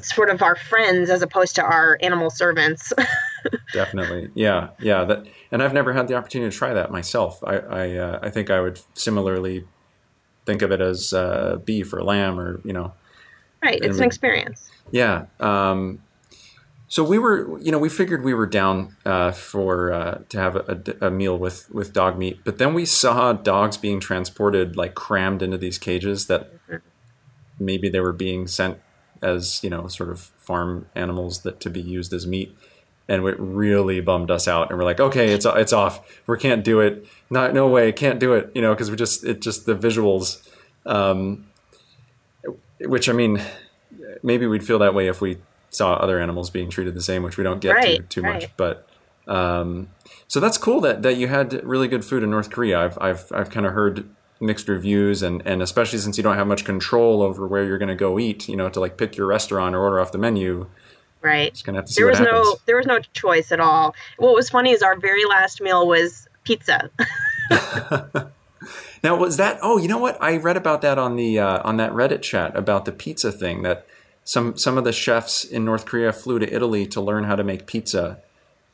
sort of our friends as opposed to our animal servants. Definitely, yeah, yeah. That, and I've never had the opportunity to try that myself. I, I, uh, I think I would similarly think of it as uh, beef or lamb or you know. Right, it's an experience. Yeah. Um, So we were, you know, we figured we were down uh, for uh, to have a, a, meal with with dog meat, but then we saw dogs being transported like crammed into these cages that maybe they were being sent as you know sort of farm animals that to be used as meat, and it really bummed us out. And we're like, okay, it's it's off. We can't do it. Not no way, can't do it. You know, because we just it just the visuals. Um, which I mean, maybe we'd feel that way if we saw other animals being treated the same, which we don't get right, to too right. much. But um, so that's cool that, that you had really good food in North Korea. I've I've I've kind of heard mixed reviews, and and especially since you don't have much control over where you're going to go eat, you know, to like pick your restaurant or order off the menu. Right. Just gonna have to see there was what happens. no there was no choice at all. What was funny is our very last meal was pizza. now was that? Oh, you know what? I read about that on the uh, on that Reddit chat about the pizza thing that some some of the chefs in North Korea flew to Italy to learn how to make pizza.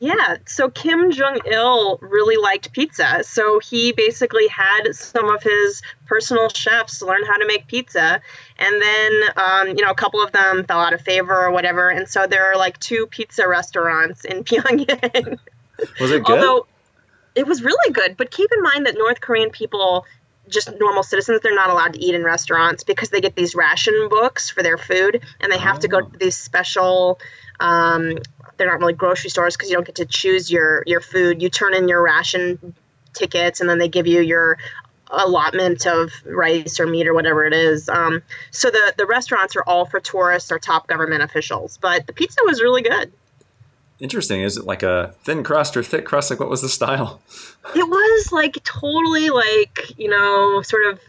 Yeah, so Kim Jong Il really liked pizza. So he basically had some of his personal chefs learn how to make pizza. And then, um, you know, a couple of them fell out of favor or whatever. And so there are like two pizza restaurants in Pyongyang. Was it good? Although it was really good. But keep in mind that North Korean people just normal citizens, they're not allowed to eat in restaurants because they get these ration books for their food and they have oh. to go to these special. Um, they're not really grocery stores because you don't get to choose your your food. You turn in your ration tickets and then they give you your allotment of rice or meat or whatever it is. Um, so the the restaurants are all for tourists or top government officials. But the pizza was really good. Interesting. Is it like a thin crust or thick crust? Like, what was the style? It was like totally like you know, sort of.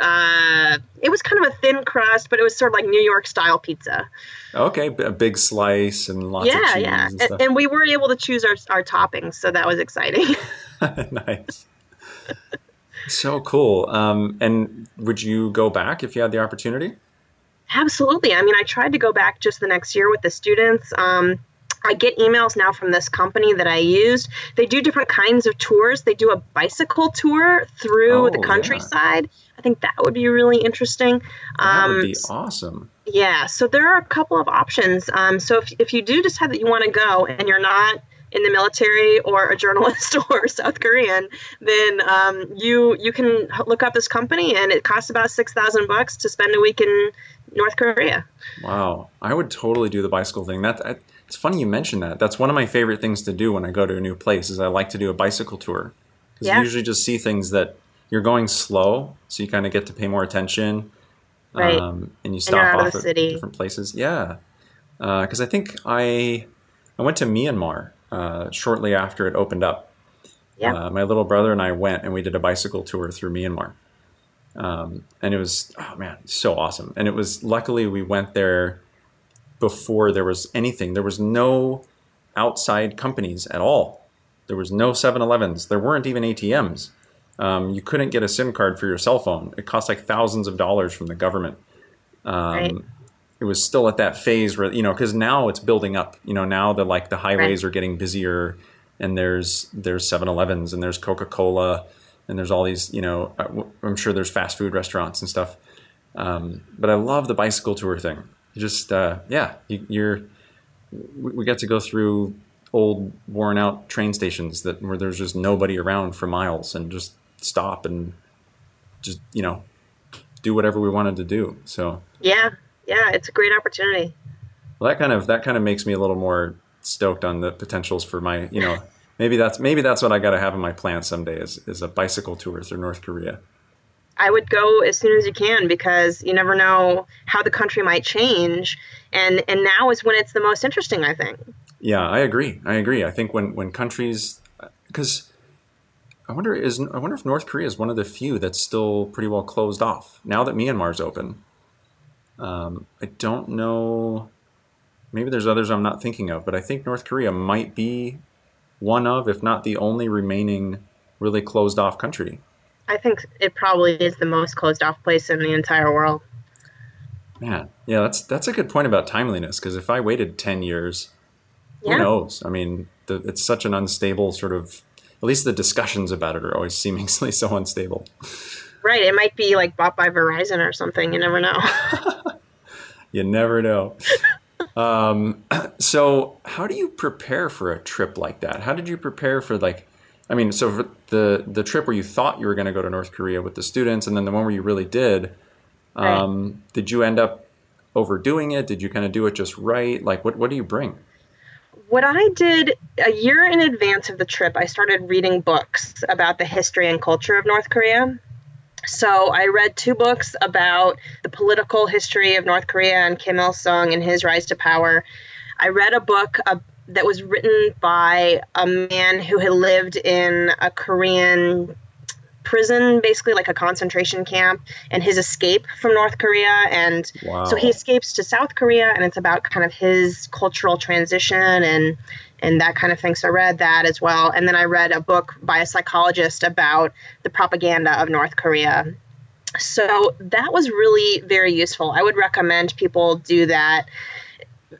Uh, it was kind of a thin crust, but it was sort of like New York style pizza. Okay, a big slice and lots yeah, of cheese. Yeah, and, and, and we were able to choose our our toppings, so that was exciting. nice. so cool. Um, and would you go back if you had the opportunity? Absolutely. I mean, I tried to go back just the next year with the students. Um, I get emails now from this company that I used. They do different kinds of tours. They do a bicycle tour through oh, the countryside. Yeah. I think that would be really interesting. That um, would be awesome. Yeah, so there are a couple of options. Um, so if, if you do decide that you want to go and you're not in the military or a journalist or South Korean, then um, you you can look up this company and it costs about six thousand bucks to spend a week in North Korea. Wow, I would totally do the bicycle thing. That I, it's funny you mentioned that. That's one of my favorite things to do when I go to a new place. Is I like to do a bicycle tour because yeah. you usually just see things that you're going slow, so you kind of get to pay more attention, right. um, and you stop off at different places. Yeah, because uh, I think I I went to Myanmar uh, shortly after it opened up. Yeah. Uh, my little brother and I went and we did a bicycle tour through Myanmar. Um, and it was, oh man, so awesome. And it was, luckily, we went there before there was anything. There was no outside companies at all. There was no 7-Elevens. There weren't even ATMs. Um, you couldn't get a SIM card for your cell phone. It cost like thousands of dollars from the government. Um, right. It was still at that phase where you know because now it's building up. You know now the like the highways right. are getting busier, and there's there's 7-Elevens and there's Coca Cola and there's all these you know uh, I'm sure there's fast food restaurants and stuff. Um, but I love the bicycle tour thing just uh, yeah, you, are we get to go through old worn out train stations that where there's just nobody around for miles and just stop and just you know do whatever we wanted to do. So yeah, yeah, it's a great opportunity. Well, that kind of that kind of makes me a little more stoked on the potentials for my you know maybe that's maybe that's what I got to have in my plan someday is is a bicycle tour through North Korea. I would go as soon as you can because you never know how the country might change, and and now is when it's the most interesting. I think. Yeah, I agree. I agree. I think when when countries, because I wonder is I wonder if North Korea is one of the few that's still pretty well closed off now that Myanmar's open. Um, I don't know. Maybe there's others I'm not thinking of, but I think North Korea might be one of, if not the only remaining, really closed off country. I think it probably is the most closed off place in the entire world. Man, yeah, that's that's a good point about timeliness because if I waited ten years, yeah. who knows? I mean, the, it's such an unstable sort of. At least the discussions about it are always seemingly so unstable. Right. It might be like bought by Verizon or something. You never know. you never know. Um, so how do you prepare for a trip like that? How did you prepare for like, I mean, so for the the trip where you thought you were going to go to North Korea with the students, and then the one where you really did, um, right. did you end up overdoing it? Did you kind of do it just right? Like, what what do you bring? What I did a year in advance of the trip, I started reading books about the history and culture of North Korea. So I read two books about the political history of North Korea and Kim Il sung and his rise to power. I read a book that was written by a man who had lived in a Korean prison, basically like a concentration camp, and his escape from North Korea. And wow. so he escapes to South Korea, and it's about kind of his cultural transition and and that kind of thing. So I read that as well. And then I read a book by a psychologist about the propaganda of North Korea. So that was really very useful. I would recommend people do that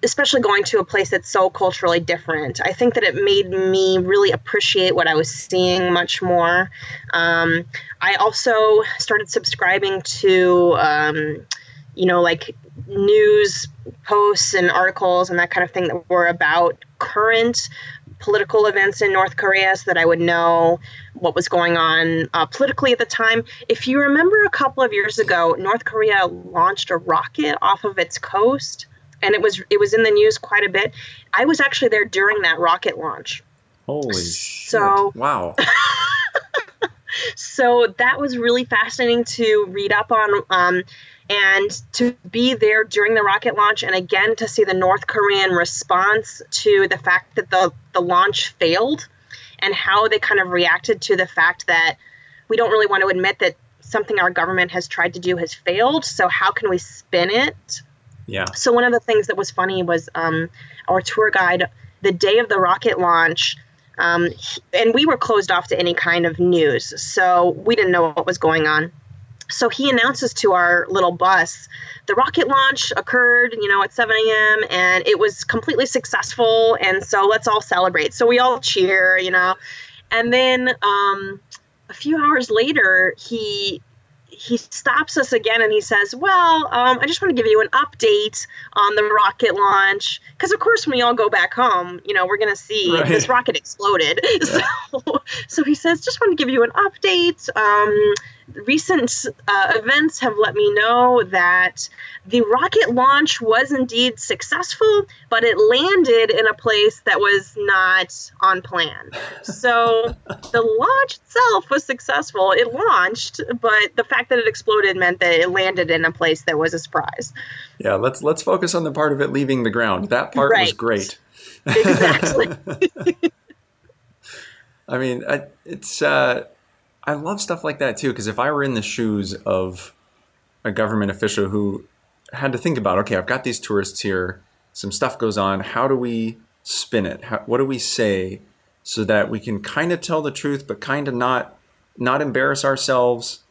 especially going to a place that's so culturally different. I think that it made me really appreciate what I was seeing much more. Um, I also started subscribing to, um, you know, like news posts and articles and that kind of thing that were about current political events in North Korea so that I would know what was going on uh, politically at the time. If you remember a couple of years ago, North Korea launched a rocket off of its coast and it was it was in the news quite a bit. I was actually there during that rocket launch. Holy so, shit. Wow. so that was really fascinating to read up on um, and to be there during the rocket launch and again to see the North Korean response to the fact that the, the launch failed and how they kind of reacted to the fact that we don't really want to admit that something our government has tried to do has failed. So, how can we spin it? Yeah. So, one of the things that was funny was um, our tour guide, the day of the rocket launch, um, and we were closed off to any kind of news. So, we didn't know what was going on so he announces to our little bus the rocket launch occurred you know at 7 a.m and it was completely successful and so let's all celebrate so we all cheer you know and then um, a few hours later he he stops us again and he says, Well, um, I just want to give you an update on the rocket launch. Because, of course, when we all go back home, you know, we're going to see right. this rocket exploded. Yeah. So, so he says, Just want to give you an update. Um, recent uh, events have let me know that the rocket launch was indeed successful, but it landed in a place that was not on plan. So the launch itself was successful. It launched, but the fact that it exploded meant that it landed in a place that was a surprise. Yeah, let's let's focus on the part of it leaving the ground. That part right. was great. Exactly. I mean, it's. Uh, I love stuff like that too because if I were in the shoes of a government official who had to think about, okay, I've got these tourists here, some stuff goes on, how do we spin it? How, what do we say so that we can kind of tell the truth, but kind of not not embarrass ourselves,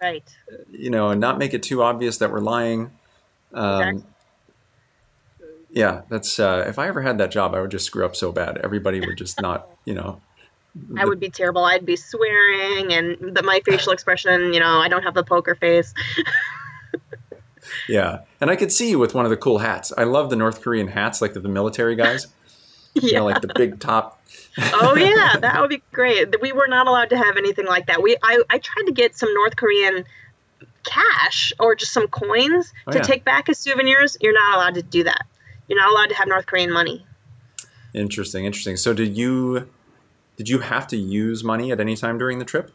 right? You know, and not make it too obvious that we're lying. Um, exactly. Yeah, that's uh, if I ever had that job, I would just screw up so bad. Everybody would just not, you know, I would be terrible. I'd be swearing, and the, my facial expression, you know, I don't have the poker face. yeah, and I could see you with one of the cool hats. I love the North Korean hats, like the, the military guys. yeah, you know, like the big top. oh yeah, that would be great. We were not allowed to have anything like that. We I, I tried to get some North Korean cash or just some coins oh, to yeah. take back as souvenirs. You're not allowed to do that. You're not allowed to have North Korean money. Interesting, interesting. So did you did you have to use money at any time during the trip?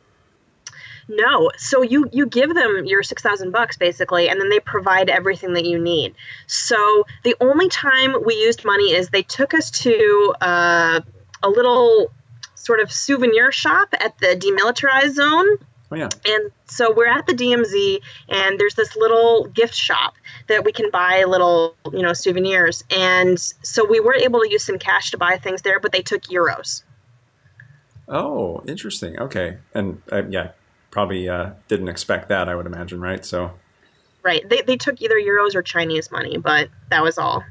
No. So you you give them your 6000 bucks basically and then they provide everything that you need. So the only time we used money is they took us to uh, a little sort of souvenir shop at the demilitarized zone. Oh, yeah. And so we're at the DMZ, and there's this little gift shop that we can buy little, you know, souvenirs. And so we were able to use some cash to buy things there, but they took euros. Oh, interesting. Okay, and uh, yeah, probably uh, didn't expect that. I would imagine, right? So, right. They they took either euros or Chinese money, but that was all.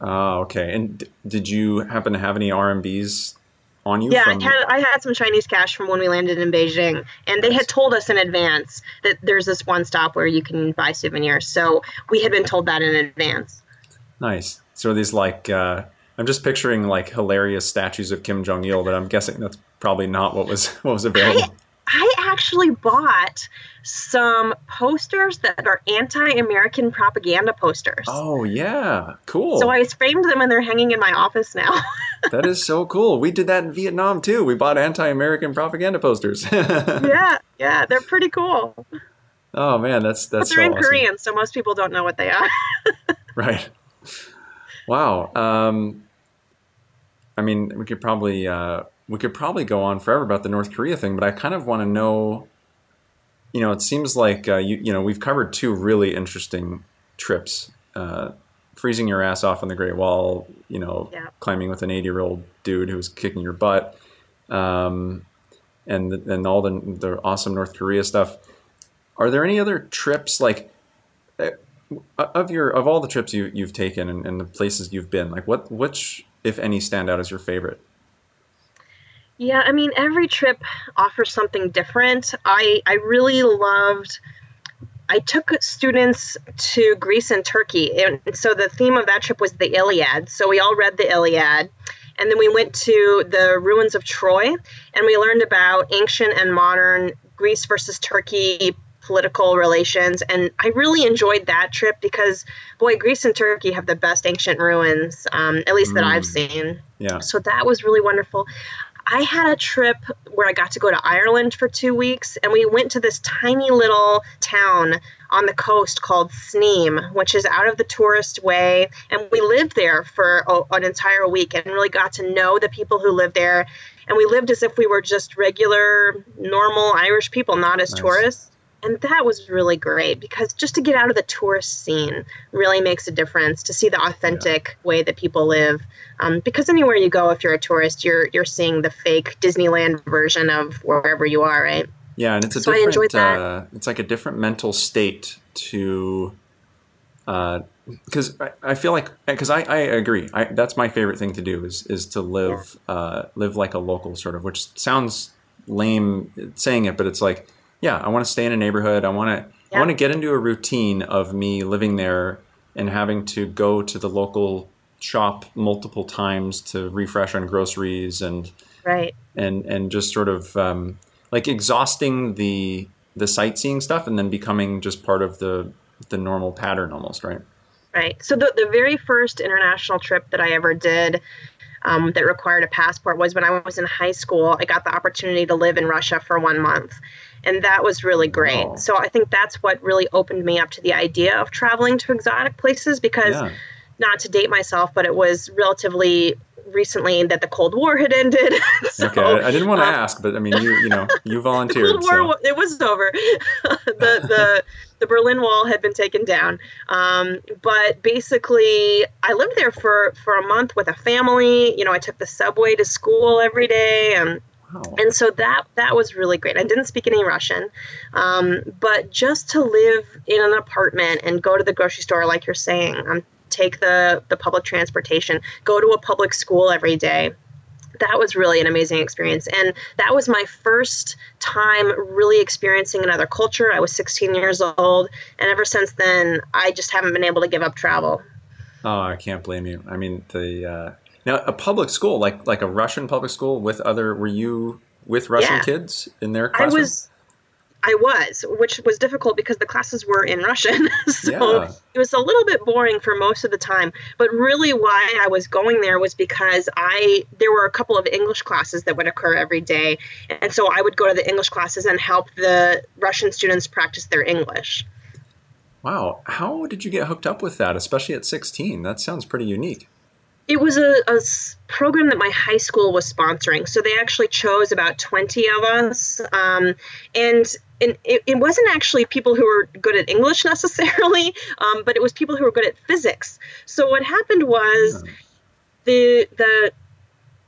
Oh, okay. And d- did you happen to have any RMBs on you? Yeah, from... I, had, I had some Chinese cash from when we landed in Beijing, and they had told us in advance that there's this one stop where you can buy souvenirs. So we had been told that in advance. Nice. So these like uh, I'm just picturing like hilarious statues of Kim Jong Il, but I'm guessing that's probably not what was what was available. I actually bought some posters that are anti-American propaganda posters. Oh yeah, cool. So I framed them and they're hanging in my office now. that is so cool. We did that in Vietnam too. We bought anti-American propaganda posters. yeah, yeah, they're pretty cool. Oh man, that's that's. But they're so in awesome. Korean, so most people don't know what they are. right. Wow. Um, I mean, we could probably uh, we could probably go on forever about the North Korea thing, but I kind of want to know. You know, it seems like uh, you you know we've covered two really interesting trips. Uh, freezing your ass off on the Great Wall, you know, Yeah. climbing with an 80 year old dude who was kicking your butt, um, and and all the the awesome North Korea stuff. Are there any other trips like uh, of your of all the trips you you've taken and, and the places you've been? Like what which if any stand out as your favorite? Yeah, I mean, every trip offers something different. I I really loved. I took students to Greece and Turkey, and so the theme of that trip was the Iliad. So we all read the Iliad, and then we went to the ruins of Troy, and we learned about ancient and modern Greece versus Turkey political relations. And I really enjoyed that trip because, boy, Greece and Turkey have the best ancient ruins, um, at least that I've seen. Yeah. So that was really wonderful. I had a trip where I got to go to Ireland for two weeks, and we went to this tiny little town on the coast called Sneem, which is out of the tourist way. And we lived there for an entire week and really got to know the people who live there. And we lived as if we were just regular, normal Irish people, not as Nice. tourists. And that was really great because just to get out of the tourist scene really makes a difference to see the authentic way that people live. Um, because anywhere you go, if you're a tourist, you're you're seeing the fake Disneyland version of wherever you are, right? Yeah, and it's a So I enjoyed different. that. Uh, it's like a different mental state to, because I, I feel like because I, I agree. I, that's my favorite thing to do is is to live uh, live like a local sort of, which sounds lame saying it, but it's like yeah, I want to stay in a neighborhood. I want to I want to get into a routine of me living there and having to go to the local shop multiple times to refresh on groceries and Right. and and just sort of um, like exhausting the the sightseeing stuff and then becoming just part of the the normal pattern almost right Right. So the, the very first international trip that I ever did um, that required a passport was when I was in high school. I got the opportunity to live in Russia for one month. And that was really great. Wow. So I think that's what really opened me up to the idea of traveling to exotic places because yeah not to date myself, but it was relatively recently that the Cold War had ended. so, okay I, I didn't want to um, ask but i mean you you know you the volunteered Cold War so. it was over. the the the Berlin Wall had been taken down. Um, but basically, I lived there for for a month with a family. You know, I took the subway to school every day, and wow. and so that that was really great. I didn't speak any Russian, um, but just to live in an apartment and go to the grocery store, like you're saying, um, take the the public transportation, go to a public school every day. That was really an amazing experience, and that was my first time really experiencing another culture. I was 16 years old, and ever since then, I just haven't been able to give up travel. oh i can't blame you i mean the uh now a public school like like a russian public school with other were you with russian Yeah. kids in their classes? I was I was, which was difficult because the classes were in Russian. so Yeah. it was a little bit boring for most of the time. But really why I was going there was because I there were a couple of English classes that would occur every day. And so I would go to the English classes and help the Russian students practice their English. wow how did you get hooked up with that especially at 16 that sounds pretty unique It was a, a, program that my high school was sponsoring. So they actually chose about 20 of us. Um, and and it, it wasn't actually people who were good at English necessarily, um, but it was people who were good at physics. So what happened was Yeah. the the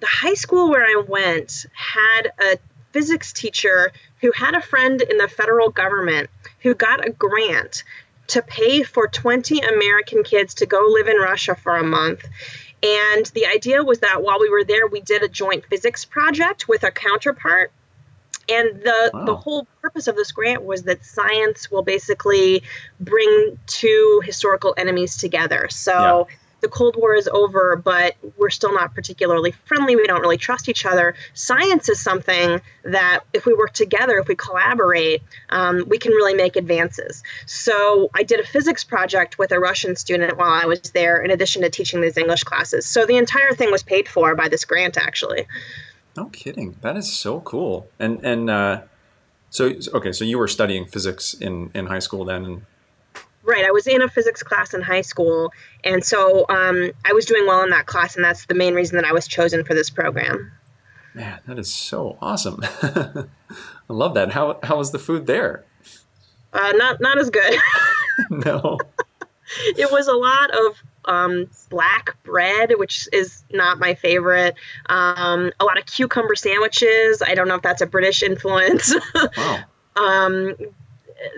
the high school where I went had a physics teacher who had a friend in the federal government who got a grant to pay for 20 American kids to go live in Russia for a month. And the idea was that while we were there, we did a joint physics project with a counterpart. And the, Wow. the whole purpose of this grant was that science will basically bring two historical enemies together. So Yeah. The Cold War is over, but we're still not particularly friendly. We don't really trust each other. Science is something that, if we work together, if we collaborate, um, we can really make advances. So I did a physics project with a Russian student while I was there, in addition to teaching these English classes. So the entire thing was paid for by this grant, actually. No kidding. That is so cool. And and uh, so okay, so you were studying physics in in high school then, and Right. I was in a physics class in high school. And so um, I was doing well in that class. And that's the main reason that I was chosen for this program. Man, that is so awesome. I love that. How, how was the food there? Uh, not, not as good. no. it was a lot of um, black bread, which is not my favorite. Um, a lot of cucumber sandwiches. I don't know if that's a British influence. wow. um,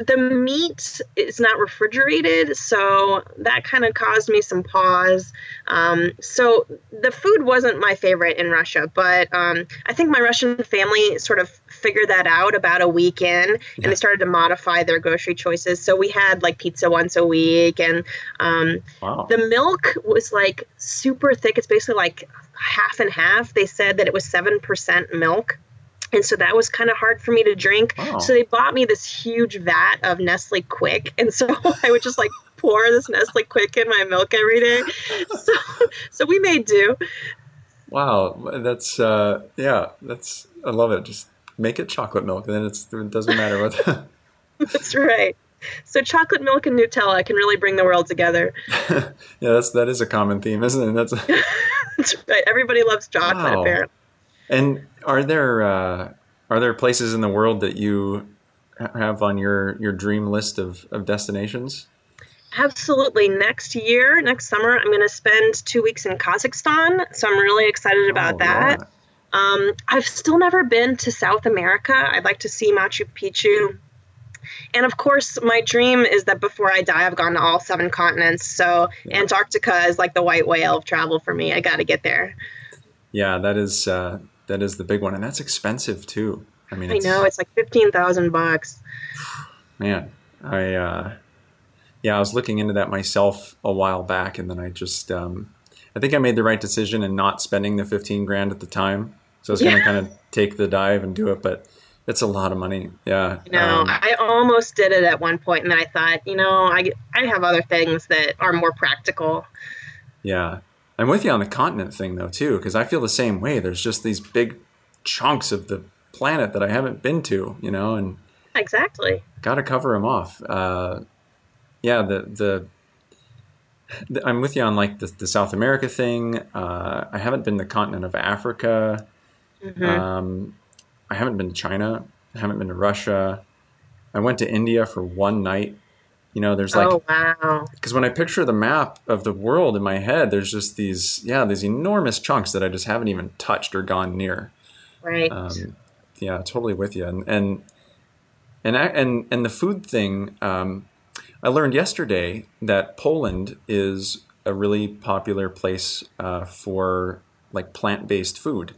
the meat is not refrigerated, so that kind of caused me some pause. Um, so the food wasn't my favorite in Russia, but um, I think my Russian family sort of figured that out about a week in, and yeah. they started to modify their grocery choices. So we had like pizza once a week, and um, wow. the milk was like super thick. It's basically like half and half. They said that it was seven percent milk and so that was kind of hard for me to drink. Oh. So they bought me this huge vat of Nestle Quik. and so I would just like pour this Nestle Quik in my milk every day. So, so we made do. Wow, that's uh, yeah, that's I love it. Just make it chocolate milk, and then it's it doesn't matter what. that's right. So chocolate milk and Nutella can really bring the world together. yeah, that's that is a common theme, isn't it? That's, that's right. Everybody loves chocolate, wow. apparently. And are there uh, are there places in the world that you have on your your dream list of, of destinations? Absolutely. Next year, next summer, I'm going to spend two weeks in Kazakhstan. So I'm really excited about oh, that. Yeah. Um, I've still never been to South America. I'd like to see Machu Picchu. And of course, my dream is that before I die, I've gone to all seven continents. So yeah. Antarctica is like the white whale of travel for me. I got to get there. Yeah, that is uh, that is the big one, and that's expensive too. I mean, I know it's like fifteen thousand bucks. Man, I uh, yeah, I was looking into that myself a while back, and then I just um, I think I made the right decision in not spending the fifteen grand at the time. So I was going to kind of take the dive and do it, but it's a lot of money. Yeah. No, um, I almost did it at one point, and then I thought, you know, I I have other things that are more practical. Yeah, I'm with you on the continent thing though too, because I feel the same way. There's just these big chunks of the planet that I haven't been to, you know, and exactly got to cover them off. Uh, yeah, the, the, the I'm with you on like the, the South America thing. Uh, I haven't been the continent of Africa. Mm-hmm. Um, I haven't been to China. I haven't been to Russia. I went to India for one night you know, there's like, oh wow, because when I picture the map of the world in my head, there's just these, yeah, these enormous chunks that I just haven't even touched or gone near. Right. Um, yeah, totally with you. And and and and and the food thing, um, I learned yesterday that Poland is a really popular place uh, for like plant-based food.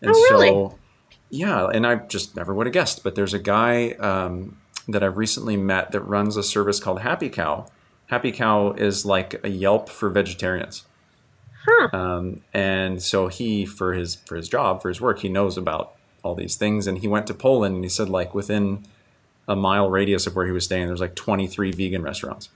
And oh, really? so, yeah, and I just never would have guessed. But there's a guy um, that I've recently met that runs a service called Happy Cow. Happy Cow is like a Yelp for vegetarians. Huh. Um, and so he, for his for his job, for his work, he knows about all these things. And he went to Poland, and he said like within a mile radius of where he was staying, there's like 23 vegan restaurants.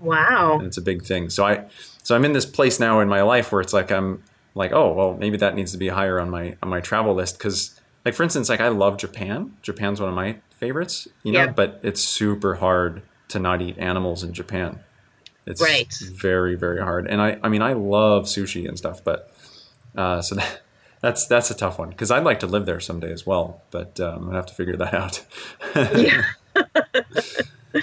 Wow. And it's a big thing. So I, so I'm in this place now in my life where it's like I'm like, oh well, maybe that needs to be higher on my on my travel list because, like for instance, like I love Japan. Japan's one of my favorites, you know, yep. but it's super hard to not eat animals in Japan. It's right. very, very hard. And I, I mean, I love sushi and stuff, but uh, so that, that's that's a tough one because I'd like to live there someday as well, but um, I'm gonna have to figure that out. yeah.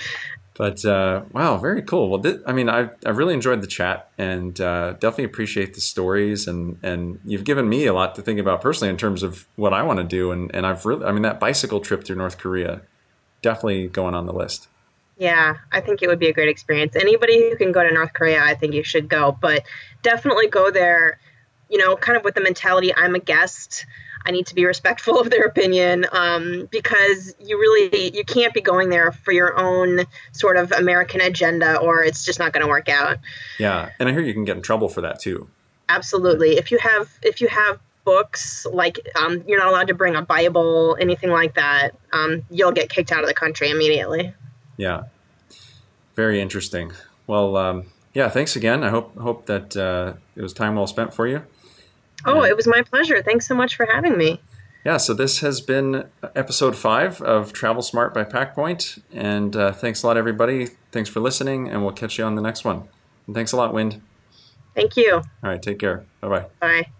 But uh, wow, very cool. Well, I mean, I I really enjoyed the chat and uh, definitely appreciate the stories and and you've given me a lot to think about personally in terms of what I want to do and and I've really I mean that bicycle trip through North Korea definitely going on the list. Yeah, I think it would be a great experience. Anybody who can go to North Korea, I think you should go, but definitely go there, you know, kind of with the mentality I'm a guest. I need to be respectful of their opinion um, because you really you can't be going there for your own sort of American agenda, or it's just not going to work out. Yeah, and I hear you can get in trouble for that too. Absolutely. If you have if you have books like um, you're not allowed to bring a Bible, anything like that, um, you'll get kicked out of the country immediately. Yeah, very interesting. Well, um, yeah, thanks again. I hope hope that uh, it was time well spent for you. Oh, it was my pleasure. Thanks so much for having me. Yeah, so this has been episode five of Travel Smart by Packpoint. And uh, thanks a lot, everybody. Thanks for listening, and we'll catch you on the next one. And thanks a lot, Wind. Thank you. All right, take care. Bye-bye. Bye.